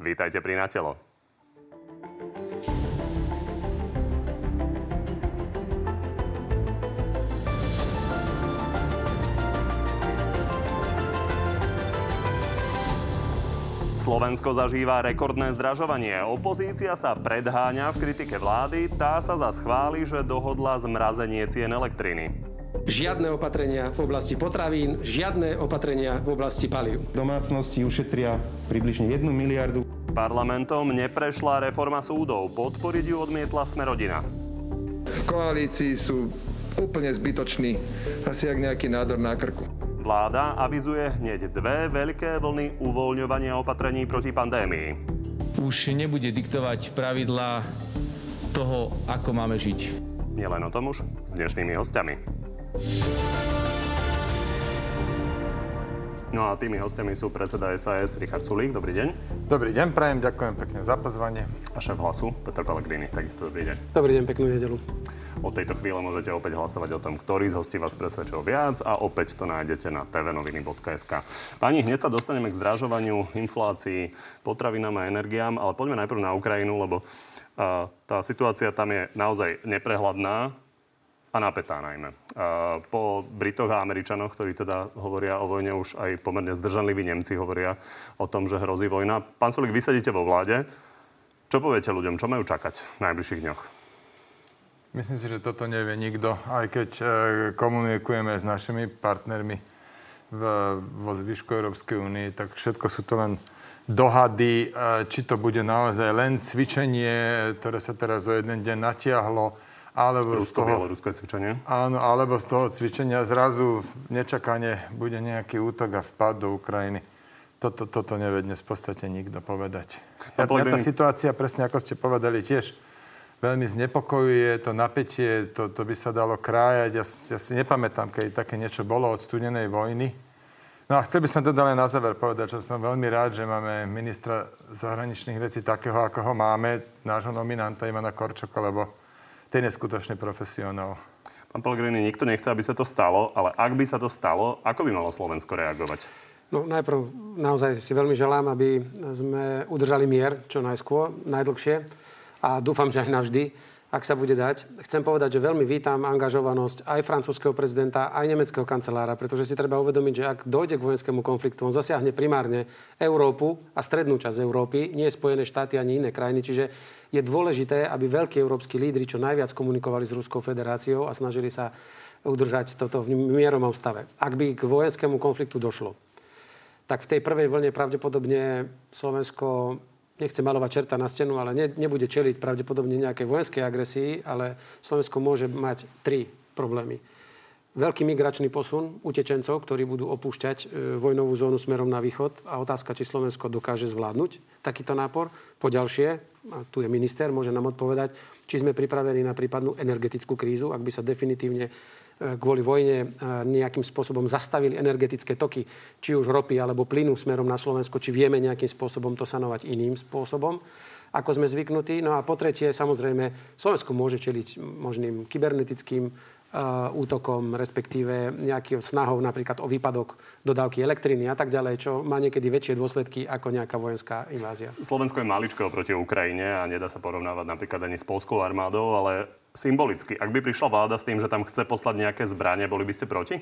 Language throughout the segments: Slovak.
Vítajte pri Natelo. Slovensko zažíva rekordné zdražovanie. Opozícia sa predháňa v kritike vlády, tá sa za schváli, že dohodla zmrazenie cien elektriny. Žiadne opatrenia v oblasti potravín, žiadne opatrenia v oblasti palív. Domácnosti ušetria približne 1 miliardu. Parlamentom neprešla reforma súdov. Podporiť ju odmietla Smerodina. V koalícii sú úplne zbytoční, asi jak nejaký nádor na krku. Vláda avizuje hneď dve veľké vlny uvoľňovania opatrení proti pandémii. Už nebude diktovať pravidlá toho, ako máme žiť. Nielen o tom už s dnešnými hostiami. No a tými hostiami sú predseda SAS Richard Sulík. Dobrý deň. Dobrý deň, prajem, ďakujem pekne za pozvanie. A šéf hlasu Peter Pellegrini. Takisto dobrý deň. Dobrý deň, peknú nedelu. Od tejto chvíle môžete opäť hlasovať o tom, ktorý z hostí vás presvedčil viac a opäť to nájdete na tvnoviny.sk. Pani, hneď sa dostaneme k zdražovaniu, inflácii, potravinám a energiám, ale poďme najprv na Ukrajinu, lebo uh, tá situácia tam je naozaj neprehľadná a napätá najmä. Po Britoch a Američanoch, ktorí teda hovoria o vojne, už aj pomerne zdržanliví Nemci hovoria o tom, že hrozí vojna. Pán Sulik, vy sedíte vo vláde. Čo poviete ľuďom? Čo majú čakať v najbližších dňoch? Myslím si, že toto nevie nikto, aj keď e, komunikujeme s našimi partnermi vo zvyšku Európskej únie, tak všetko sú to len dohady, e, či to bude naozaj len cvičenie, ktoré sa teraz o jeden deň natiahlo, alebo Rusko, z toho, ruské cvičenie? Áno, alebo z toho cvičenia zrazu nečakane bude nejaký útok a vpad do Ukrajiny. Toto, toto nevie dnes v podstate nikto povedať. Ja, ja tá situácia, presne ako ste povedali, tiež veľmi znepokojuje, to napätie, to, to by sa dalo krájať. Ja, ja si nepamätám, keď také niečo bolo od studenej vojny. No a chcel by som to len na záver povedať, že som veľmi rád, že máme ministra zahraničných vecí takého, ako ho máme, nášho nominanta Ivana Korčoka, lebo ten je skutočne profesionál. Pán Pellegrini, nikto nechce, aby sa to stalo, ale ak by sa to stalo, ako by malo Slovensko reagovať? No najprv naozaj si veľmi želám, aby sme udržali mier čo najskôr, najdlhšie a dúfam, že aj navždy, ak sa bude dať. Chcem povedať, že veľmi vítam angažovanosť aj francúzského prezidenta, aj nemeckého kancelára, pretože si treba uvedomiť, že ak dojde k vojenskému konfliktu, on zasiahne primárne Európu a strednú časť Európy, nie Spojené štáty ani iné krajiny. Čiže je dôležité, aby veľkí európsky lídry čo najviac komunikovali s Ruskou federáciou a snažili sa udržať toto v mierovom stave. Ak by k vojenskému konfliktu došlo, tak v tej prvej vlne pravdepodobne Slovensko nechcem malovať čerta na stenu, ale ne, nebude čeliť pravdepodobne nejakej vojenskej agresii, ale Slovensko môže mať tri problémy. Veľký migračný posun utečencov, ktorí budú opúšťať e, vojnovú zónu smerom na východ a otázka, či Slovensko dokáže zvládnuť takýto nápor. Po ďalšie, a tu je minister, môže nám odpovedať, či sme pripravení na prípadnú energetickú krízu, ak by sa definitívne kvôli vojne nejakým spôsobom zastavili energetické toky, či už ropy alebo plynu smerom na Slovensko, či vieme nejakým spôsobom to sanovať iným spôsobom ako sme zvyknutí. No a po tretie, samozrejme, Slovensko môže čeliť možným kybernetickým útokom, respektíve nejakým snahou napríklad o výpadok dodávky elektriny a tak ďalej, čo má niekedy väčšie dôsledky ako nejaká vojenská invázia. Slovensko je maličko oproti Ukrajine a nedá sa porovnávať napríklad ani s polskou armádou, ale symbolicky, ak by prišla vláda s tým, že tam chce poslať nejaké zbranie, boli by ste proti?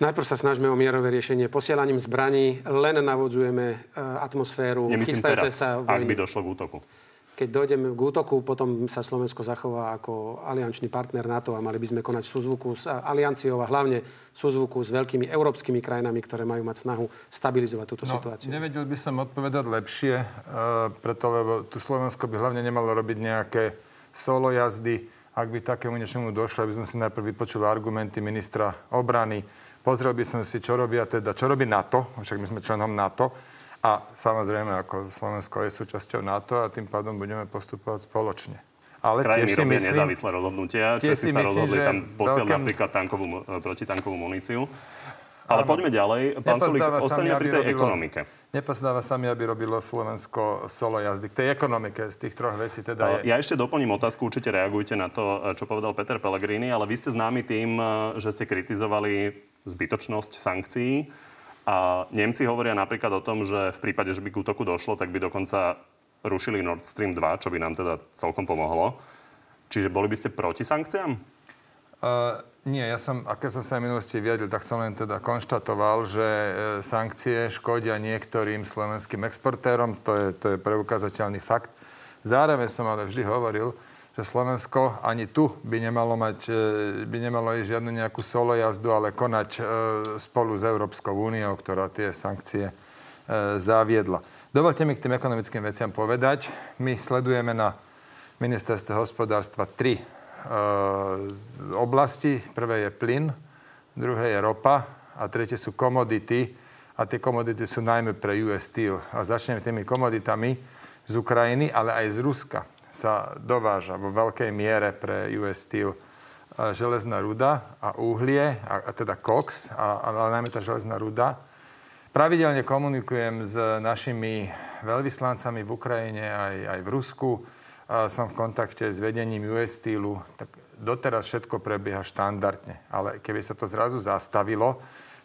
Najprv sa snažíme o mierové riešenie. Posielaním zbraní len navodzujeme e, atmosféru Nemyslím teraz, sa vojny. ak by došlo k útoku. Keď dojdeme k útoku, potom sa Slovensko zachová ako aliančný partner NATO a mali by sme konať súzvuku s alianciou a hlavne súzvuku s veľkými európskymi krajinami, ktoré majú mať snahu stabilizovať túto no, situáciu. Nevedel by som odpovedať lepšie, uh, preto lebo tu Slovensko by hlavne nemalo robiť nejaké solo jazdy. Ak by takému niečomu došlo, aby som si najprv vypočul argumenty ministra obrany, pozrel by som si, čo robia teda, čo robí NATO, však my sme členom NATO, a samozrejme, ako Slovensko je súčasťou NATO a tým pádom budeme postupovať spoločne. Ale Krajiny tiež si robia myslím, nezávislé rozhodnutia. Česi sa rozhodli tam posielať veľkým... napríklad tankovú, protitankovú muníciu. Ale poďme ďalej. Pán Sulik, ostane pri tej robilo... ekonomike. Nepozdáva sa mi, aby robilo Slovensko solo jazdy. K tej ekonomike z tých troch vecí teda je... Ja ešte doplním otázku, určite reagujte na to, čo povedal Peter Pellegrini, ale vy ste známi tým, že ste kritizovali zbytočnosť sankcií. A A Nemci hovoria napríklad o tom, že v prípade, že by k útoku došlo, tak by dokonca rušili Nord Stream 2, čo by nám teda celkom pomohlo. Čiže boli by ste proti sankciám? Uh, nie, ja som, aké som sa v minulosti vyjadril, tak som len teda konštatoval, že e, sankcie škodia niektorým slovenským exportérom, to je, to je preukázateľný fakt. Zároveň som ale vždy hovoril, že Slovensko ani tu by nemalo, mať, e, by nemalo ísť žiadnu nejakú solo jazdu, ale konať e, spolu s Európskou úniou, ktorá tie sankcie zaviedla. Dovolte mi k tým ekonomickým veciam povedať. My sledujeme na ministerstve hospodárstva tri oblasti. Prvé je plyn, druhé je ropa a tretie sú komodity. A tie komodity sú najmä pre US Steel. A začneme tými komoditami z Ukrajiny, ale aj z Ruska sa dováža vo veľkej miere pre US Steel eh, železná ruda a uhlie, a, a teda koks, a, ale najmä tá železná ruda. Pravidelne komunikujem s našimi veľvyslancami v Ukrajine aj, aj v Rusku som v kontakte s vedením US Steelu, tak doteraz všetko prebieha štandardne. Ale keby sa to zrazu zastavilo,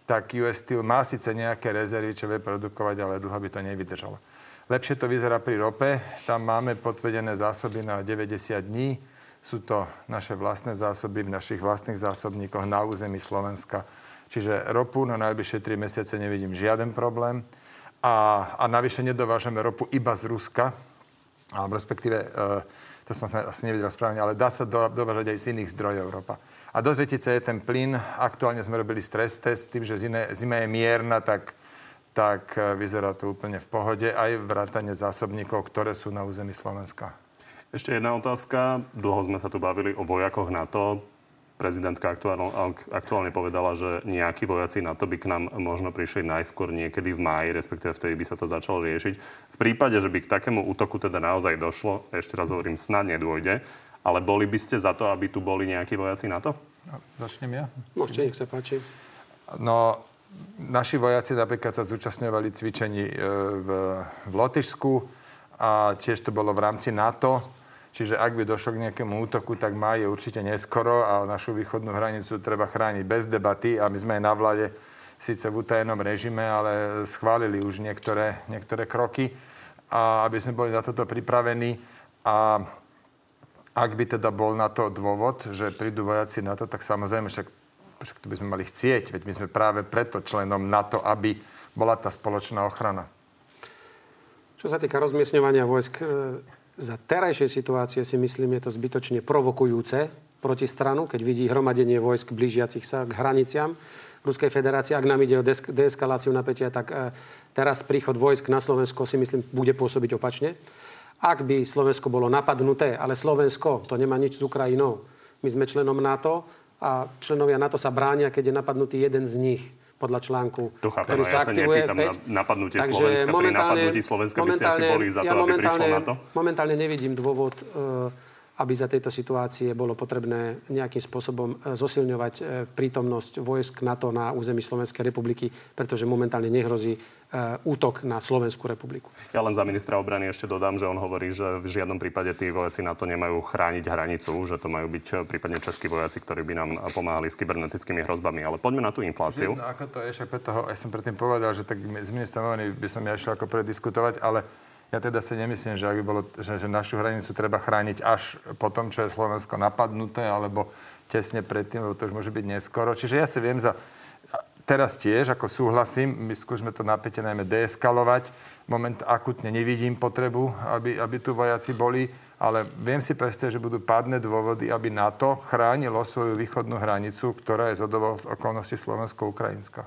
tak US Steel má síce nejaké rezervy, čo vie produkovať, ale dlho by to nevydržalo. Lepšie to vyzerá pri rope. Tam máme potvedené zásoby na 90 dní. Sú to naše vlastné zásoby v našich vlastných zásobníkoch na území Slovenska. Čiže ropu na najbližšie 3 mesiace nevidím žiaden problém. A, a navyše nedovážame ropu iba z Ruska, alebo respektíve, e, to som sa asi nevedel správne, ale dá sa do, dovážať aj z iných zdrojov Európa. A do tretice je ten plyn. Aktuálne sme robili stres test, tým, že zima je mierna, tak, tak e, vyzerá to úplne v pohode. Aj vrátane zásobníkov, ktoré sú na území Slovenska. Ešte jedna otázka. Dlho sme sa tu bavili o vojakoch NATO prezidentka aktuálne, aktuálne povedala, že nejakí vojaci na to by k nám možno prišli najskôr niekedy v máji, respektíve vtedy by sa to začalo riešiť. V prípade, že by k takému útoku teda naozaj došlo, ešte raz hovorím, snad nedôjde, ale boli by ste za to, aby tu boli nejakí vojaci na to? No, začnem ja. Môžete, nech sa páči. No, naši vojaci napríklad sa zúčastňovali cvičení e, v, v Lotyšsku a tiež to bolo v rámci NATO Čiže ak by došlo k nejakému útoku, tak má je určite neskoro a našu východnú hranicu treba chrániť bez debaty a my sme aj na vláde síce v utajenom režime, ale schválili už niektoré, niektoré kroky, a aby sme boli na toto pripravení. A ak by teda bol na to dôvod, že prídu vojaci na to, tak samozrejme však, však to by sme mali chcieť, veď my sme práve preto členom NATO, aby bola tá spoločná ochrana. Čo sa týka rozmiestňovania vojsk, za terajšej situácie si myslím, je to zbytočne provokujúce proti stranu, keď vidí hromadenie vojsk blížiacich sa k hraniciam Ruskej federácie. Ak nám ide o deeskaláciu napätia, tak e, teraz príchod vojsk na Slovensko si myslím bude pôsobiť opačne. Ak by Slovensko bolo napadnuté, ale Slovensko to nemá nič s Ukrajinou. My sme členom NATO a členovia NATO sa bránia, keď je napadnutý jeden z nich podľa článku, to chápem, ktorý sa ja aktivuje. Ja na napadnutie Takže Slovenska. Pri napadnutí Slovenska by ste asi boli za to, ja aby prišlo na to? Momentálne nevidím dôvod uh, aby za tejto situácie bolo potrebné nejakým spôsobom e, zosilňovať e, prítomnosť vojsk NATO na území Slovenskej republiky, pretože momentálne nehrozí e, útok na Slovenskú republiku. Ja len za ministra obrany ešte dodám, že on hovorí, že v žiadnom prípade tí vojaci NATO nemajú chrániť hranicu, že to majú byť prípadne českí vojaci, ktorí by nám pomáhali s kybernetickými hrozbami. Ale poďme na tú infláciu. No, ako to je, však preto, ja som predtým povedal, že tak s ministrom obrany by som ja išiel ako prediskutovať, ale ja teda si nemyslím, že, ak by bolo, že, že našu hranicu treba chrániť až po tom, čo je Slovensko napadnuté, alebo tesne predtým, lebo to už môže byť neskoro. Čiže ja si viem za... Teraz tiež, ako súhlasím, my skúsme to napätie najmä deeskalovať. Moment akutne nevidím potrebu, aby, aby tu vojaci boli, ale viem si predstaviť, že budú pádne dôvody, aby NATO chránilo svoju východnú hranicu, ktorá je z okolností Slovensko-Ukrajinská.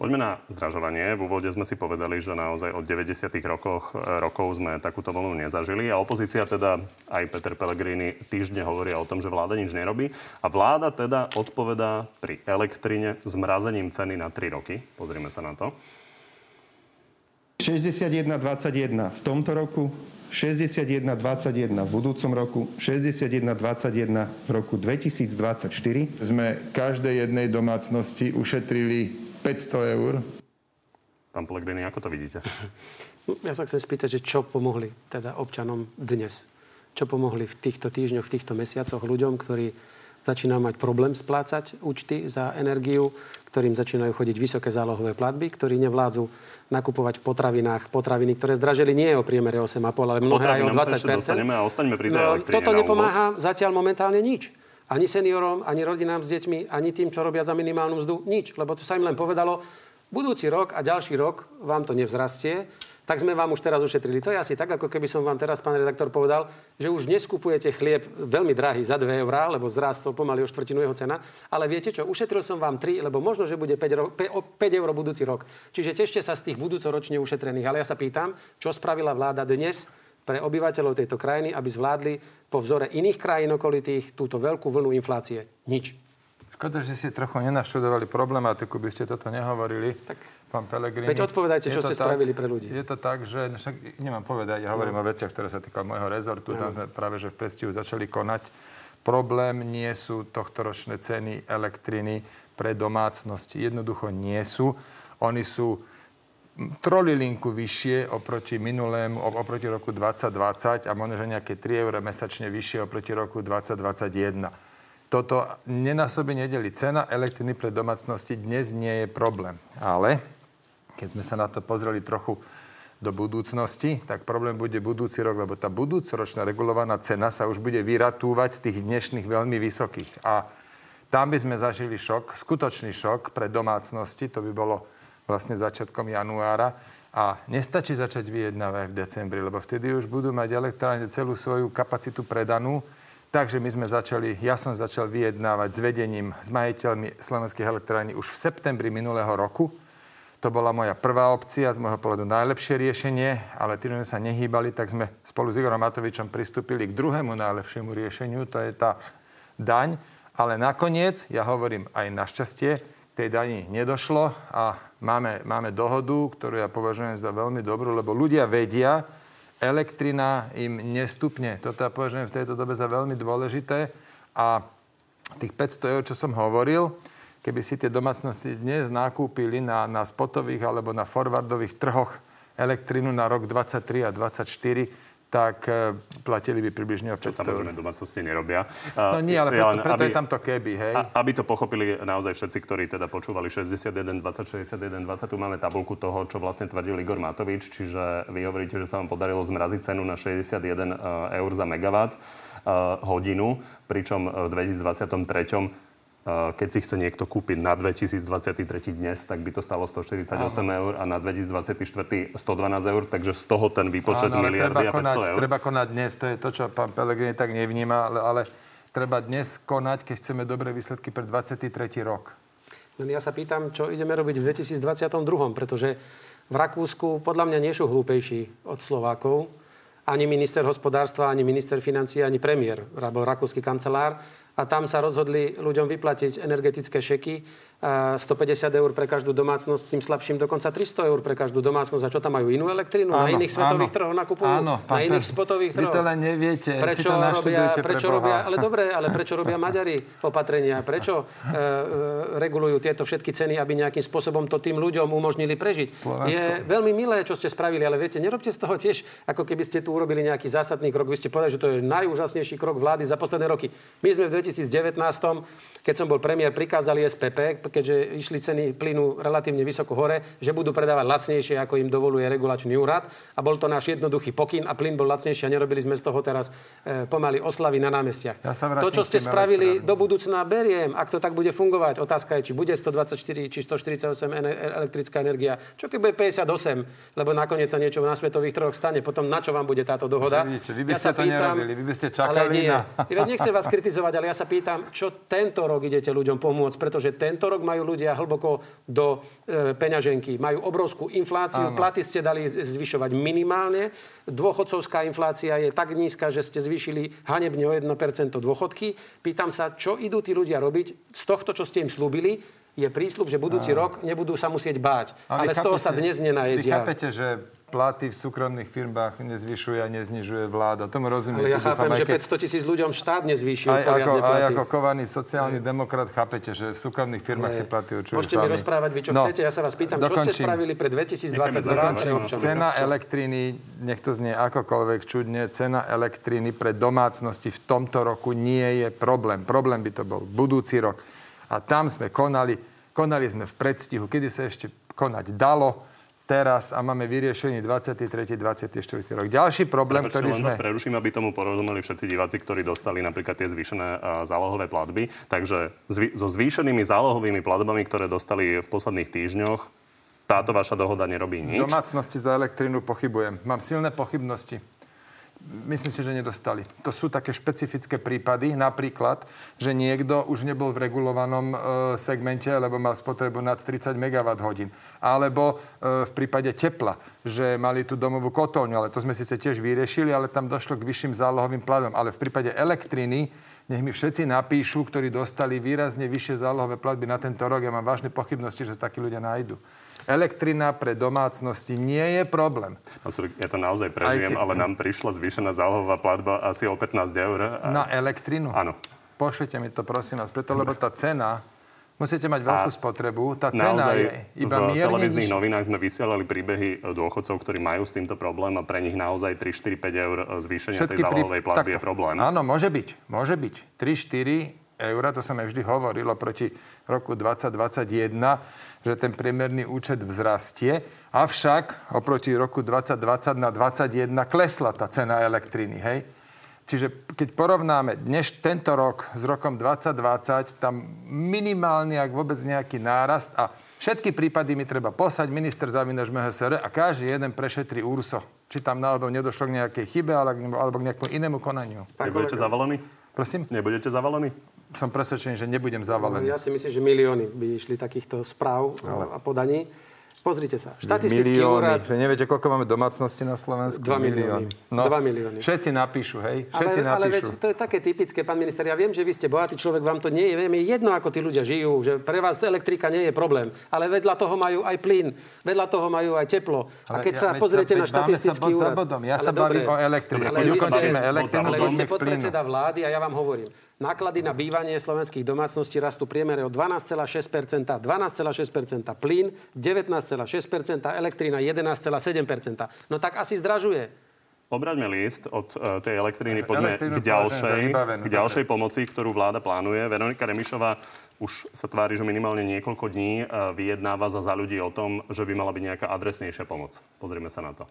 Poďme na zdražovanie. V úvode sme si povedali, že naozaj od 90. rokoch, rokov sme takúto vlnu nezažili a opozícia teda, aj Peter Pellegrini, týždne hovoria o tom, že vláda nič nerobí a vláda teda odpovedá pri elektrine zmrazením ceny na 3 roky. Pozrime sa na to. 61,21 v tomto roku, 61,21 v budúcom roku, 61,21 v roku 2024. Sme každej jednej domácnosti ušetrili 500 eur. Pán Pellegrini, ako to vidíte? Ja sa chcem spýtať, že čo pomohli teda občanom dnes? Čo pomohli v týchto týždňoch, v týchto mesiacoch ľuďom, ktorí začínajú mať problém splácať účty za energiu, ktorým začínajú chodiť vysoké zálohové platby, ktorí nevládzu nakupovať v potravinách potraviny, ktoré zdražili nie o priemere 8,5, ale mnohé aj o 20 a ostaňme pri no, Toto nepomáha zatiaľ momentálne nič. Ani seniorom, ani rodinám s deťmi, ani tým, čo robia za minimálnu mzdu, nič. Lebo to sa im len povedalo, budúci rok a ďalší rok vám to nevzrastie tak sme vám už teraz ušetrili. To je asi tak, ako keby som vám teraz, pán redaktor, povedal, že už neskupujete chlieb veľmi drahý za 2 eurá, lebo zrástol pomaly o štvrtinu jeho cena. Ale viete čo, ušetril som vám 3, lebo možno, že bude 5, ro- 5, 5 eur budúci rok. Čiže tešte sa z tých budúcoročne ušetrených. Ale ja sa pýtam, čo spravila vláda dnes pre obyvateľov tejto krajiny, aby zvládli po vzore iných krajín okolitých túto veľkú vlnu inflácie? Nič. Škoda, že ste trochu nenaštudovali problematiku, by ste toto nehovorili. Tak pán Pelegrini. Veď odpovedajte, čo ste tak, spravili pre ľudí. Je to tak, že však nemám povedať, ja hovorím no. o veciach, ktoré sa týkajú môjho rezortu, no. tam sme práve že v Pestiu začali konať. Problém nie sú tohtoročné ceny elektriny pre domácnosti. Jednoducho nie sú. Oni sú trolilinku vyššie oproti minulému, oproti roku 2020 a možno, že nejaké 3 eur mesačne vyššie oproti roku 2021. Toto nenásobne nedeli. Cena elektriny pre domácnosti dnes nie je problém. Ale keď sme sa na to pozreli trochu do budúcnosti, tak problém bude budúci rok, lebo tá budúcoročná regulovaná cena sa už bude vyratúvať z tých dnešných veľmi vysokých. A tam by sme zažili šok, skutočný šok pre domácnosti, to by bolo vlastne začiatkom januára. A nestačí začať vyjednávať v decembri, lebo vtedy už budú mať elektrárne celú svoju kapacitu predanú. Takže my sme začali, ja som začal vyjednávať s vedením, s majiteľmi slovenských elektrární už v septembri minulého roku to bola moja prvá opcia, z môjho pohľadu najlepšie riešenie, ale tým, sme sa nehýbali, tak sme spolu s Igorom Matovičom pristúpili k druhému najlepšiemu riešeniu, to je tá daň. Ale nakoniec, ja hovorím aj našťastie, tej dani nedošlo a máme, máme dohodu, ktorú ja považujem za veľmi dobrú, lebo ľudia vedia, elektrina im nestupne. Toto ja považujem v tejto dobe za veľmi dôležité a tých 500 eur, čo som hovoril, keby si tie domácnosti dnes nakúpili na, na spotových alebo na forwardových trhoch elektrinu na rok 23 a 24, tak e, platili by približne o 500 Samozrejme, domácnosti nerobia. No nie, ale preto, preto aby, je tam to keby, hej. A, aby to pochopili naozaj všetci, ktorí teda počúvali 61, 20, 61, 20, tu máme tabulku toho, čo vlastne tvrdil Igor Matovič, čiže vy hovoríte, že sa vám podarilo zmraziť cenu na 61 e, eur za megawatt hodinu, pričom v 2023 keď si chce niekto kúpiť na 2023 dnes, tak by to stalo 148 Áno. eur a na 2024 112 eur, takže z toho ten výpočet Áno, miliardy a 500 konať, eur. Treba konať dnes, to je to, čo pán Pelegrini tak nevníma, ale, ale treba dnes konať, keď chceme dobré výsledky pre 23. rok. Len ja sa pýtam, čo ideme robiť v 2022, pretože v Rakúsku podľa mňa nie sú hlúpejší od Slovákov. Ani minister hospodárstva, ani minister financií, ani premiér, alebo rakúsky kancelár a tam sa rozhodli ľuďom vyplatiť energetické šeky 150 eur pre každú domácnosť, tým slabším dokonca 300 eur pre každú domácnosť. A čo tam majú inú elektrínu? Áno, na iných svetových áno, trhoch nakupujú? Áno, na iných spotových trhoch? Vy to len neviete. Prečo to robia, prečo robia, ale dobre, ale prečo robia Maďari opatrenia? Prečo e, e, regulujú tieto všetky ceny, aby nejakým spôsobom to tým ľuďom umožnili prežiť? Slovensko. Je veľmi milé, čo ste spravili, ale viete, nerobte z toho tiež, ako keby ste tu urobili nejaký zásadný krok. Vy ste povedali, že to je najúžasnejší krok vlády za posledné roky. My sme v 2019, keď som bol premiér, prikázali SPP, keďže išli ceny plynu relatívne vysoko hore, že budú predávať lacnejšie, ako im dovoluje regulačný úrad. A bol to náš jednoduchý pokyn a plyn bol lacnejší a nerobili sme z toho teraz e, pomaly oslavy na námestiach. Ja to, čo ste spravili do budúcna, beriem, ak to tak bude fungovať. Otázka je, či bude 124 či 148 elektrická energia. Čo keď bude 58, lebo nakoniec sa niečo na svetových trhoch stane. Potom na čo vám bude táto dohoda? Vidíte, vy by ja ste to pýtam, nerobili, vy by ste čakali ale nie. na... Nechcem vás kritizovať, ale ja sa pýtam, čo tento rok idete ľuďom pomôcť, pretože tento rok majú ľudia hlboko do e, peňaženky. Majú obrovskú infláciu, Áno. platy ste dali zvyšovať minimálne, dôchodcovská inflácia je tak nízka, že ste zvýšili hanebne o 1% dôchodky. Pýtam sa, čo idú tí ľudia robiť z tohto, čo ste im slúbili, je prísľub, že budúci Áno. rok nebudú sa musieť báť. Ale, ale z toho sa dnes nenajedia. Vy chápete, že platy v súkromných firmách nezvyšuje a neznižuje vláda. Tomu rozumiem. Ale ja chápem, že 500 tisíc ľuďom štát nezvýšil aj ako, platy. aj ako kovaný sociálny aj. demokrat chápete, že v súkromných firmách si platy určujú Môžete sami. mi rozprávať vy, čo no, chcete. Ja sa vás pýtam, dokončím. čo ste spravili pre 2022 Cena elektriny, nech to znie akokoľvek čudne, cena elektriny pre domácnosti v tomto roku nie je problém. Problém by to bol budúci rok. A tam sme konali, konali sme v predstihu, kedy sa ešte konať dalo teraz a máme vyriešený 23. 24. rok. Ďalší problém, Prepačte, ktorý len sme... vás preruším, aby tomu porozumeli všetci diváci, ktorí dostali napríklad tie zvýšené zálohové platby. Takže zvý, so zvýšenými zálohovými platbami, ktoré dostali v posledných týždňoch, táto vaša dohoda nerobí nič. Domácnosti za elektrínu pochybujem. Mám silné pochybnosti. Myslím si, že nedostali. To sú také špecifické prípady, napríklad, že niekto už nebol v regulovanom e, segmente, lebo mal spotrebu nad 30 MWh. Alebo e, v prípade tepla, že mali tú domovú kotolňu, ale to sme síce tiež vyriešili, ale tam došlo k vyšším zálohovým platbám. Ale v prípade elektriny, nech mi všetci napíšu, ktorí dostali výrazne vyššie zálohové platby na tento rok. Ja mám vážne pochybnosti, že takí ľudia nájdu. Elektrina pre domácnosti nie je problém. Ja to naozaj prežijem, ale nám prišla zvýšená zálohová platba asi o 15 eur. A... Na elektrinu? Áno. Pošlite mi to, prosím vás, preto, lebo tá cena Musíte mať veľkú a spotrebu. Tá cena je iba v mierne televíznych niž... novinách sme vysielali príbehy dôchodcov, ktorí majú s týmto problém a pre nich naozaj 3, 4, 5 eur zvýšenia Všetky tej zálohovej platby je problém. Áno, môže byť. Môže byť. 3, 4 eur, to som aj vždy hovoril proti roku 2021, že ten priemerný účet vzrastie, avšak oproti roku 2020 na 2021 klesla tá cena elektriny, hej? Čiže keď porovnáme dnes, tento rok s rokom 2020, tam minimálny, ak vôbec nejaký nárast a všetky prípady mi treba posať minister Zavinaš MHSR a každý jeden prešetrí úrso. Či tam náhodou nedošlo k nejakej chybe alebo k nejakému inému konaniu. Nebudete zavalení? Prosím? Nebudete zavalení? Som presvedčený, že nebudem zavalený. Ja si myslím, že milióny by išli takýchto správ Ale... a podaní. Pozrite sa. Štatistický milióny. úrad... Že neviete, koľko máme domácnosti na Slovensku? 2 milióny. No, 2 milióny. Všetci napíšu, hej? Všetci ale, napíšu. Ale veď, to je také typické, pán minister. Ja viem, že vy ste bohatý človek, vám to nie je. Viem, je jedno, ako tí ľudia žijú, že pre vás elektrika nie je problém. Ale vedľa toho majú aj plyn, vedľa toho majú aj teplo. A keď ja, sa pozriete na štatistický úrad... Ja sa bavím o elektrine. Keď ukončíme elektrinu, Ale vy ste podpredseda vlády a ja vám hovorím. Náklady na bývanie slovenských domácností rastú priemere o 12,6% 12,6% plyn 19,6% elektrina 11,7% No tak asi zdražuje. Obraťme list od uh, tej elektriny, poďme k ďalšej, k ďalšej pomoci, ktorú vláda plánuje. Veronika Remišová už sa tvári, že minimálne niekoľko dní uh, vyjednáva za, za ľudí o tom, že by mala byť nejaká adresnejšia pomoc. Pozrime sa na to.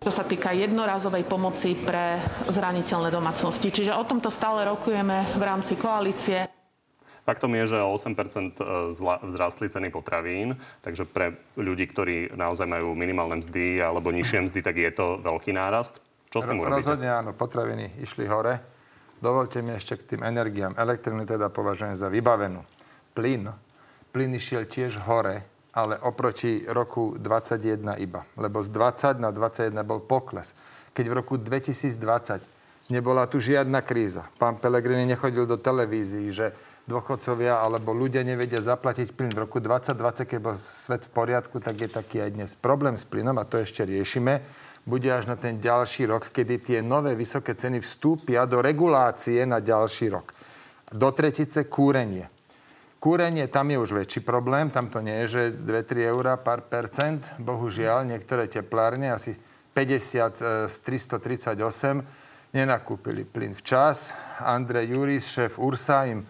To sa týka jednorazovej pomoci pre zraniteľné domácnosti. Čiže o tomto stále rokujeme v rámci koalície. Faktom je, že o 8 e, vzrástli ceny potravín, takže pre ľudí, ktorí naozaj majú minimálne mzdy alebo nižšie mzdy, tak je to veľký nárast. Čo s tým urobíte? Rozhodne áno, potraviny išli hore. Dovolte mi ešte k tým energiám. Elektrinu teda považujem za vybavenú. Plyn. Plyn išiel tiež hore ale oproti roku 21 iba. Lebo z 20 na 21 bol pokles. Keď v roku 2020 nebola tu žiadna kríza, pán Pelegrini nechodil do televízií, že dôchodcovia alebo ľudia nevedia zaplatiť plyn. V roku 2020, keď bol svet v poriadku, tak je taký aj dnes. Problém s plynom, a to ešte riešime, bude až na ten ďalší rok, kedy tie nové vysoké ceny vstúpia do regulácie na ďalší rok. Do tretice kúrenie. Kúrenie, tam je už väčší problém, tam to nie je, že 2-3 eur pár percent. Bohužiaľ, niektoré teplárne, asi 50 z 338, nenakúpili plyn včas. Andrej Juris, šéf URSA, im e,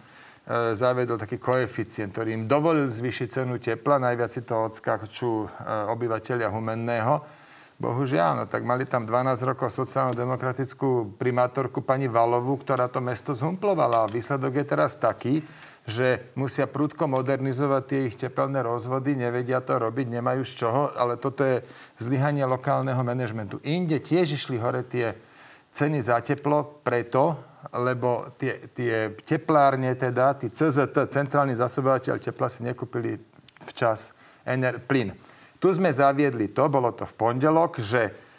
zavedol taký koeficient, ktorý im dovolil zvýšiť cenu tepla. Najviac si to odskáču e, obyvateľia Humenného. Bohužiaľ, no tak mali tam 12 rokov sociálno-demokratickú primátorku pani Valovú, ktorá to mesto zhumplovala. A výsledok je teraz taký, že musia prudko modernizovať tie ich tepelné rozvody, nevedia to robiť, nemajú z čoho, ale toto je zlyhanie lokálneho manažmentu. Inde tiež išli hore tie ceny za teplo preto, lebo tie, tie teplárne, teda, tí CZT, centrálny zasobovateľ tepla si nekúpili včas ener- plyn. Tu sme zaviedli to, bolo to v pondelok, že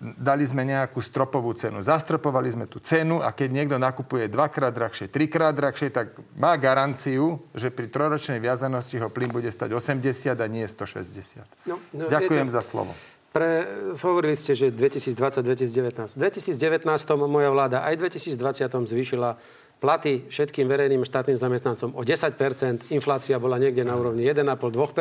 dali sme nejakú stropovú cenu. Zastropovali sme tú cenu a keď niekto nakupuje dvakrát drahšie, trikrát drahšie, tak má garanciu, že pri troročnej viazanosti ho plyn bude stať 80 a nie 160. No, no, Ďakujem viete, za slovo. Pre, hovorili ste, že 2020-2019. V 2019 moja vláda aj v 2020 zvýšila platy všetkým verejným štátnym zamestnancom o 10% Inflácia bola niekde na úrovni 1,5-2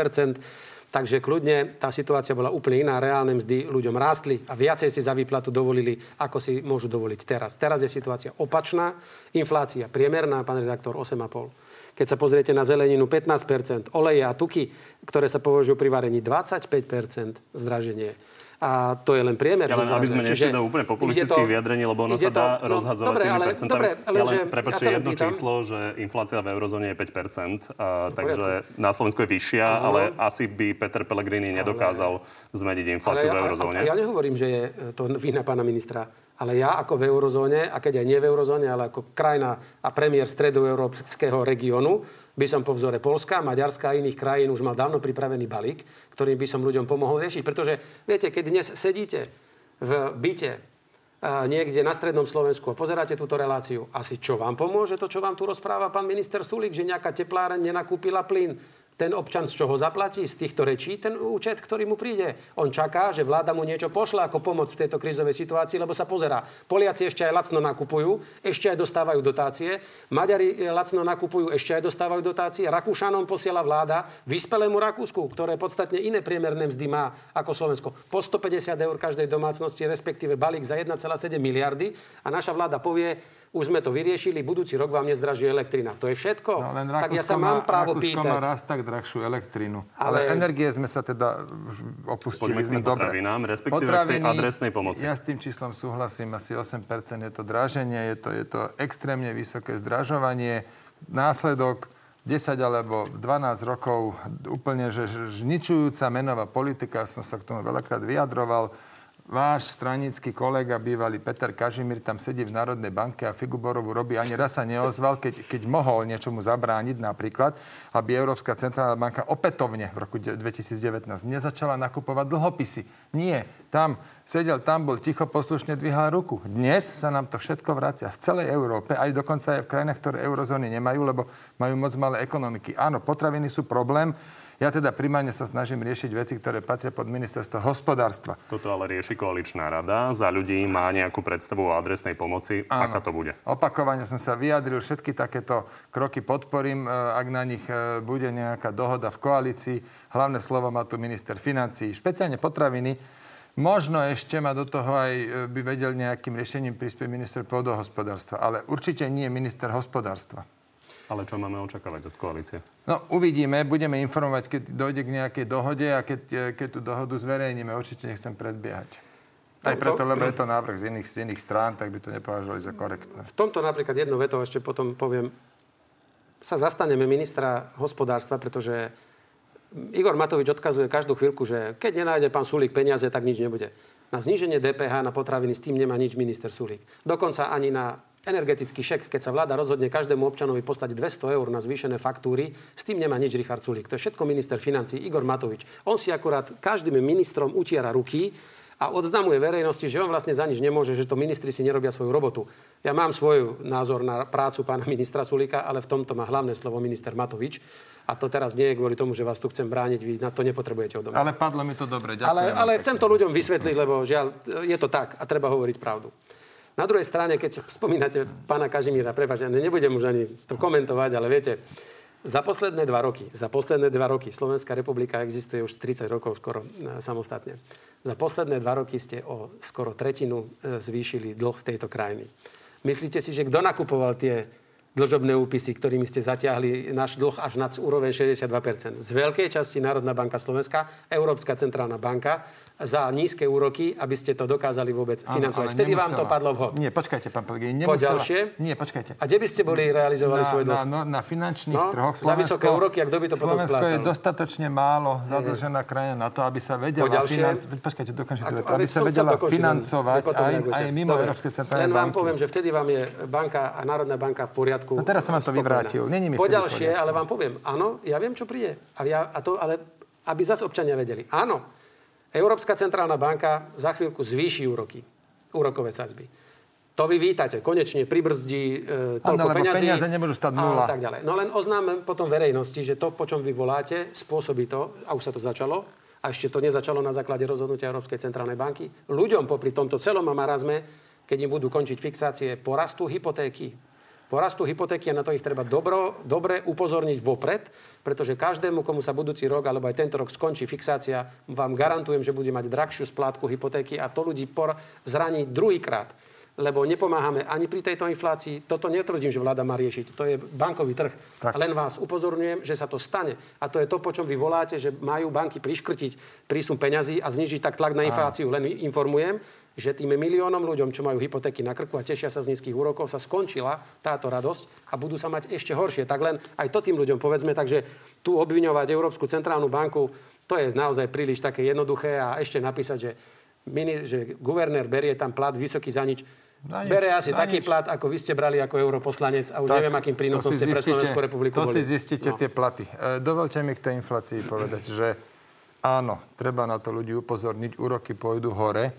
Takže kľudne tá situácia bola úplne iná. Reálne mzdy ľuďom rástli a viacej si za výplatu dovolili, ako si môžu dovoliť teraz. Teraz je situácia opačná. Inflácia priemerná, pán redaktor, 8,5. Keď sa pozriete na zeleninu 15% oleje a tuky, ktoré sa považujú pri varení 25% zdraženie a to je len priemer. Ja len, aby sme nešli do úplne populistických to, vyjadrení, lebo ono sa dá to, no, rozhadzovať dobre, tými ale, percentami. Dobre, ale ja len, prepačte, ja jedno pýtam. číslo, že inflácia v eurozóne je 5%, a, takže na Slovensku je vyššia, uh-huh. ale asi by Peter Pellegrini nedokázal ale, zmeniť infláciu ja, v eurozóne. Ja, ja nehovorím, že je to vina pána ministra. Ale ja ako v eurozóne, a keď aj nie v eurozóne, ale ako krajina a premiér stredoeurópskeho regiónu, by som po vzore Polska, Maďarska a iných krajín už mal dávno pripravený balík, ktorým by som ľuďom pomohol riešiť. Pretože, viete, keď dnes sedíte v byte niekde na strednom Slovensku a pozeráte túto reláciu, asi čo vám pomôže to, čo vám tu rozpráva pán minister Sulik, že nejaká tepláreň nenakúpila plyn ten občan z čoho zaplatí? Z týchto rečí ten účet, ktorý mu príde. On čaká, že vláda mu niečo pošla ako pomoc v tejto krízovej situácii, lebo sa pozerá. Poliaci ešte aj lacno nakupujú, ešte aj dostávajú dotácie. Maďari eh, lacno nakupujú, ešte aj dostávajú dotácie. Rakúšanom posiela vláda vyspelému Rakúsku, ktoré podstatne iné priemerné mzdy má ako Slovensko. Po 150 eur každej domácnosti, respektíve balík za 1,7 miliardy. A naša vláda povie, už sme to vyriešili, budúci rok vám nezdraží elektrina. To je všetko. No, len tak ja sa mám právo Rakúsko pýtať. má raz tak drahšiu elektrinu. Ale... Ale energie sme sa teda opustili. Poďme k tým potravinám, respektíve Potraviny, k tej adresnej pomoci. Ja s tým číslom súhlasím, asi 8% je to draženie, je to, je to extrémne vysoké zdražovanie. Následok 10 alebo 12 rokov úplne že žničujúca menová politika, som sa k tomu veľakrát vyjadroval váš stranický kolega, bývalý Peter Kažimír, tam sedí v Národnej banke a Figuborovu robí, ani raz sa neozval, keď, keď mohol niečomu zabrániť napríklad, aby Európska centrálna banka opätovne v roku 2019 nezačala nakupovať dlhopisy. Nie, tam sedel, tam bol ticho, poslušne dvíhal ruku. Dnes sa nám to všetko vracia v celej Európe, aj dokonca aj v krajinách, ktoré eurozóny nemajú, lebo majú moc malé ekonomiky. Áno, potraviny sú problém, ja teda primárne sa snažím riešiť veci, ktoré patria pod ministerstvo hospodárstva. Toto ale rieši koaličná rada. Za ľudí má nejakú predstavu o adresnej pomoci. Áno. Aká to bude? Opakovane som sa vyjadril, všetky takéto kroky podporím, e, ak na nich e, bude nejaká dohoda v koalícii. Hlavné slovo má tu minister financí. Špeciálne potraviny Možno ešte ma do toho aj e, by vedel nejakým riešením prispieť minister pôdohospodárstva, ale určite nie minister hospodárstva. Ale čo máme očakávať od koalície? No, uvidíme, budeme informovať, keď dojde k nejakej dohode a keď, e, keď tú dohodu zverejníme. Určite nechcem predbiehať. Aj no, preto, lebo je to návrh z iných, z iných strán, tak by to nepovažovali za korektné. V tomto napríklad jedno veto ešte potom poviem. Sa zastaneme ministra hospodárstva, pretože Igor Matovič odkazuje každú chvíľku, že keď nenájde pán Sulík peniaze, tak nič nebude. Na zníženie DPH na potraviny s tým nemá nič minister Sulík. Dokonca ani na energetický šek, keď sa vláda rozhodne každému občanovi postať 200 eur na zvýšené faktúry, s tým nemá nič Richard Sulík. To je všetko minister financí Igor Matovič. On si akurát každým ministrom utiera ruky a odznamuje verejnosti, že on vlastne za nič nemôže, že to ministri si nerobia svoju robotu. Ja mám svoj názor na prácu pána ministra Sulíka, ale v tomto má hlavné slovo minister Matovič. A to teraz nie je kvôli tomu, že vás tu chcem brániť, vy na to nepotrebujete odo mňa. Ale padlo mi to dobre, ďakujem. Ale, ale chcem to ľuďom vysvetliť, lebo žiaľ, je to tak a treba hovoriť pravdu. Na druhej strane, keď spomínate pána Kažimíra, prepáč, ja nebudem už ani to komentovať, ale viete, za posledné dva roky, za posledné dva roky, Slovenská republika existuje už 30 rokov skoro e, samostatne. Za posledné dva roky ste o skoro tretinu e, zvýšili dlh tejto krajiny. Myslíte si, že kto nakupoval tie dlžobné úpisy, ktorými ste zatiahli náš dlh až nad úroveň 62%. Z veľkej časti Národná banka Slovenska, Európska centrálna banka za nízke úroky, aby ste to dokázali vôbec áno, financovať. Vtedy nemusela. vám to padlo vhod. Nie, počkajte, pán Pellegrini. Po ďalšie? Nie, počkajte. A kde by ste boli realizovali na, svoj dlh? Na, no, na finančných no, trhoch. Slovensko, za vysoké úroky, a kto by to potom Slovensko splácal? je dostatočne málo zadlžená krajina na to, aby sa vedela financovať. Počkajte, dokončite, aby sa vedela financovať aj, aj mimo Európskej centrálnej Len vám poviem, že vtedy vám je banka a Národná banka v poriadku. No teraz sa vám to vyvrátil. Není mi ale vám poviem, áno, ja viem, čo príde. A, ja, a to, ale aby zase občania vedeli. Áno, Európska centrálna banka za chvíľku zvýši úroky, úrokové sadzby. To vy vítate, konečne pribrzdí e, toľko ano, peňazí. peniaze nebudú stať nula. A tak ďalej. No len oznámem potom verejnosti, že to, po čom vy voláte, spôsobí to, a už sa to začalo, a ešte to nezačalo na základe rozhodnutia Európskej centrálnej banky. Ľuďom popri tomto celom marazme, keď im budú končiť fixácie, porastú hypotéky, porastú hypotéky a na to ich treba dobro, dobre upozorniť vopred, pretože každému, komu sa budúci rok alebo aj tento rok skončí fixácia, vám garantujem, že bude mať drahšiu splátku hypotéky a to ľudí por- zraní druhýkrát lebo nepomáhame ani pri tejto inflácii. Toto netvrdím, že vláda má riešiť. To je bankový trh. Tak. Len vás upozorňujem, že sa to stane. A to je to, po čom vy voláte, že majú banky priškrtiť prísun peňazí a znižiť tak tlak na infláciu. Len informujem, že tým miliónom ľuďom, čo majú hypotéky na krku a tešia sa z nízkych úrokov, sa skončila táto radosť a budú sa mať ešte horšie. Tak len aj to tým ľuďom povedzme, takže tu obviňovať Európsku centrálnu banku, to je naozaj príliš také jednoduché a ešte napísať, že, mini, že guvernér berie tam plat vysoký za nič. Na nič, Bere asi taký nič. plat, ako vy ste brali ako europoslanec a už tak, neviem, akým prínosom ste pre Slovenskú republiku To boli. si zistíte no. tie platy. E, dovolte mi k tej inflácii povedať, že áno, treba na to ľudí upozorniť, úroky pôjdu hore,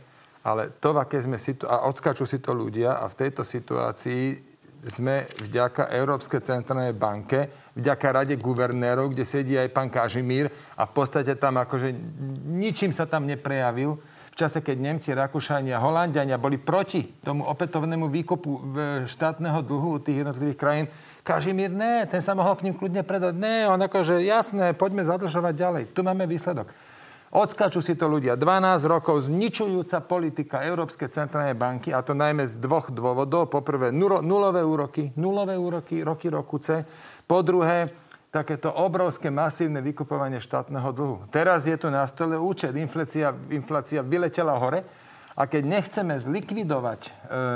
ale to, aké sme situ- a odskačú si to ľudia a v tejto situácii sme vďaka Európskej centrálnej banke, vďaka Rade guvernérov, kde sedí aj pán Kažimír a v podstate tam akože ničím sa tam neprejavil, v čase, keď Nemci, Rakúšania, Holandiania boli proti tomu opätovnému výkopu štátneho dlhu tých jednotlivých krajín, Kažimír, ne, ten sa mohol k ním kľudne predať. Ne, on akože, jasné, poďme zadržovať ďalej. Tu máme výsledok. Odskačú si to ľudia. 12 rokov zničujúca politika Európskej centrálnej banky, a to najmä z dvoch dôvodov. Poprvé, nulové úroky, nulové úroky, roky rokuce. Po druhé, takéto obrovské masívne vykupovanie štátneho dlhu. Teraz je tu na stole účet, inflácia, inflácia vyletela hore a keď nechceme zlikvidovať e,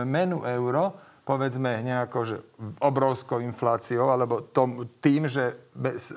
menu euro, povedzme nejako, že obrovskou infláciou, alebo tom, tým, že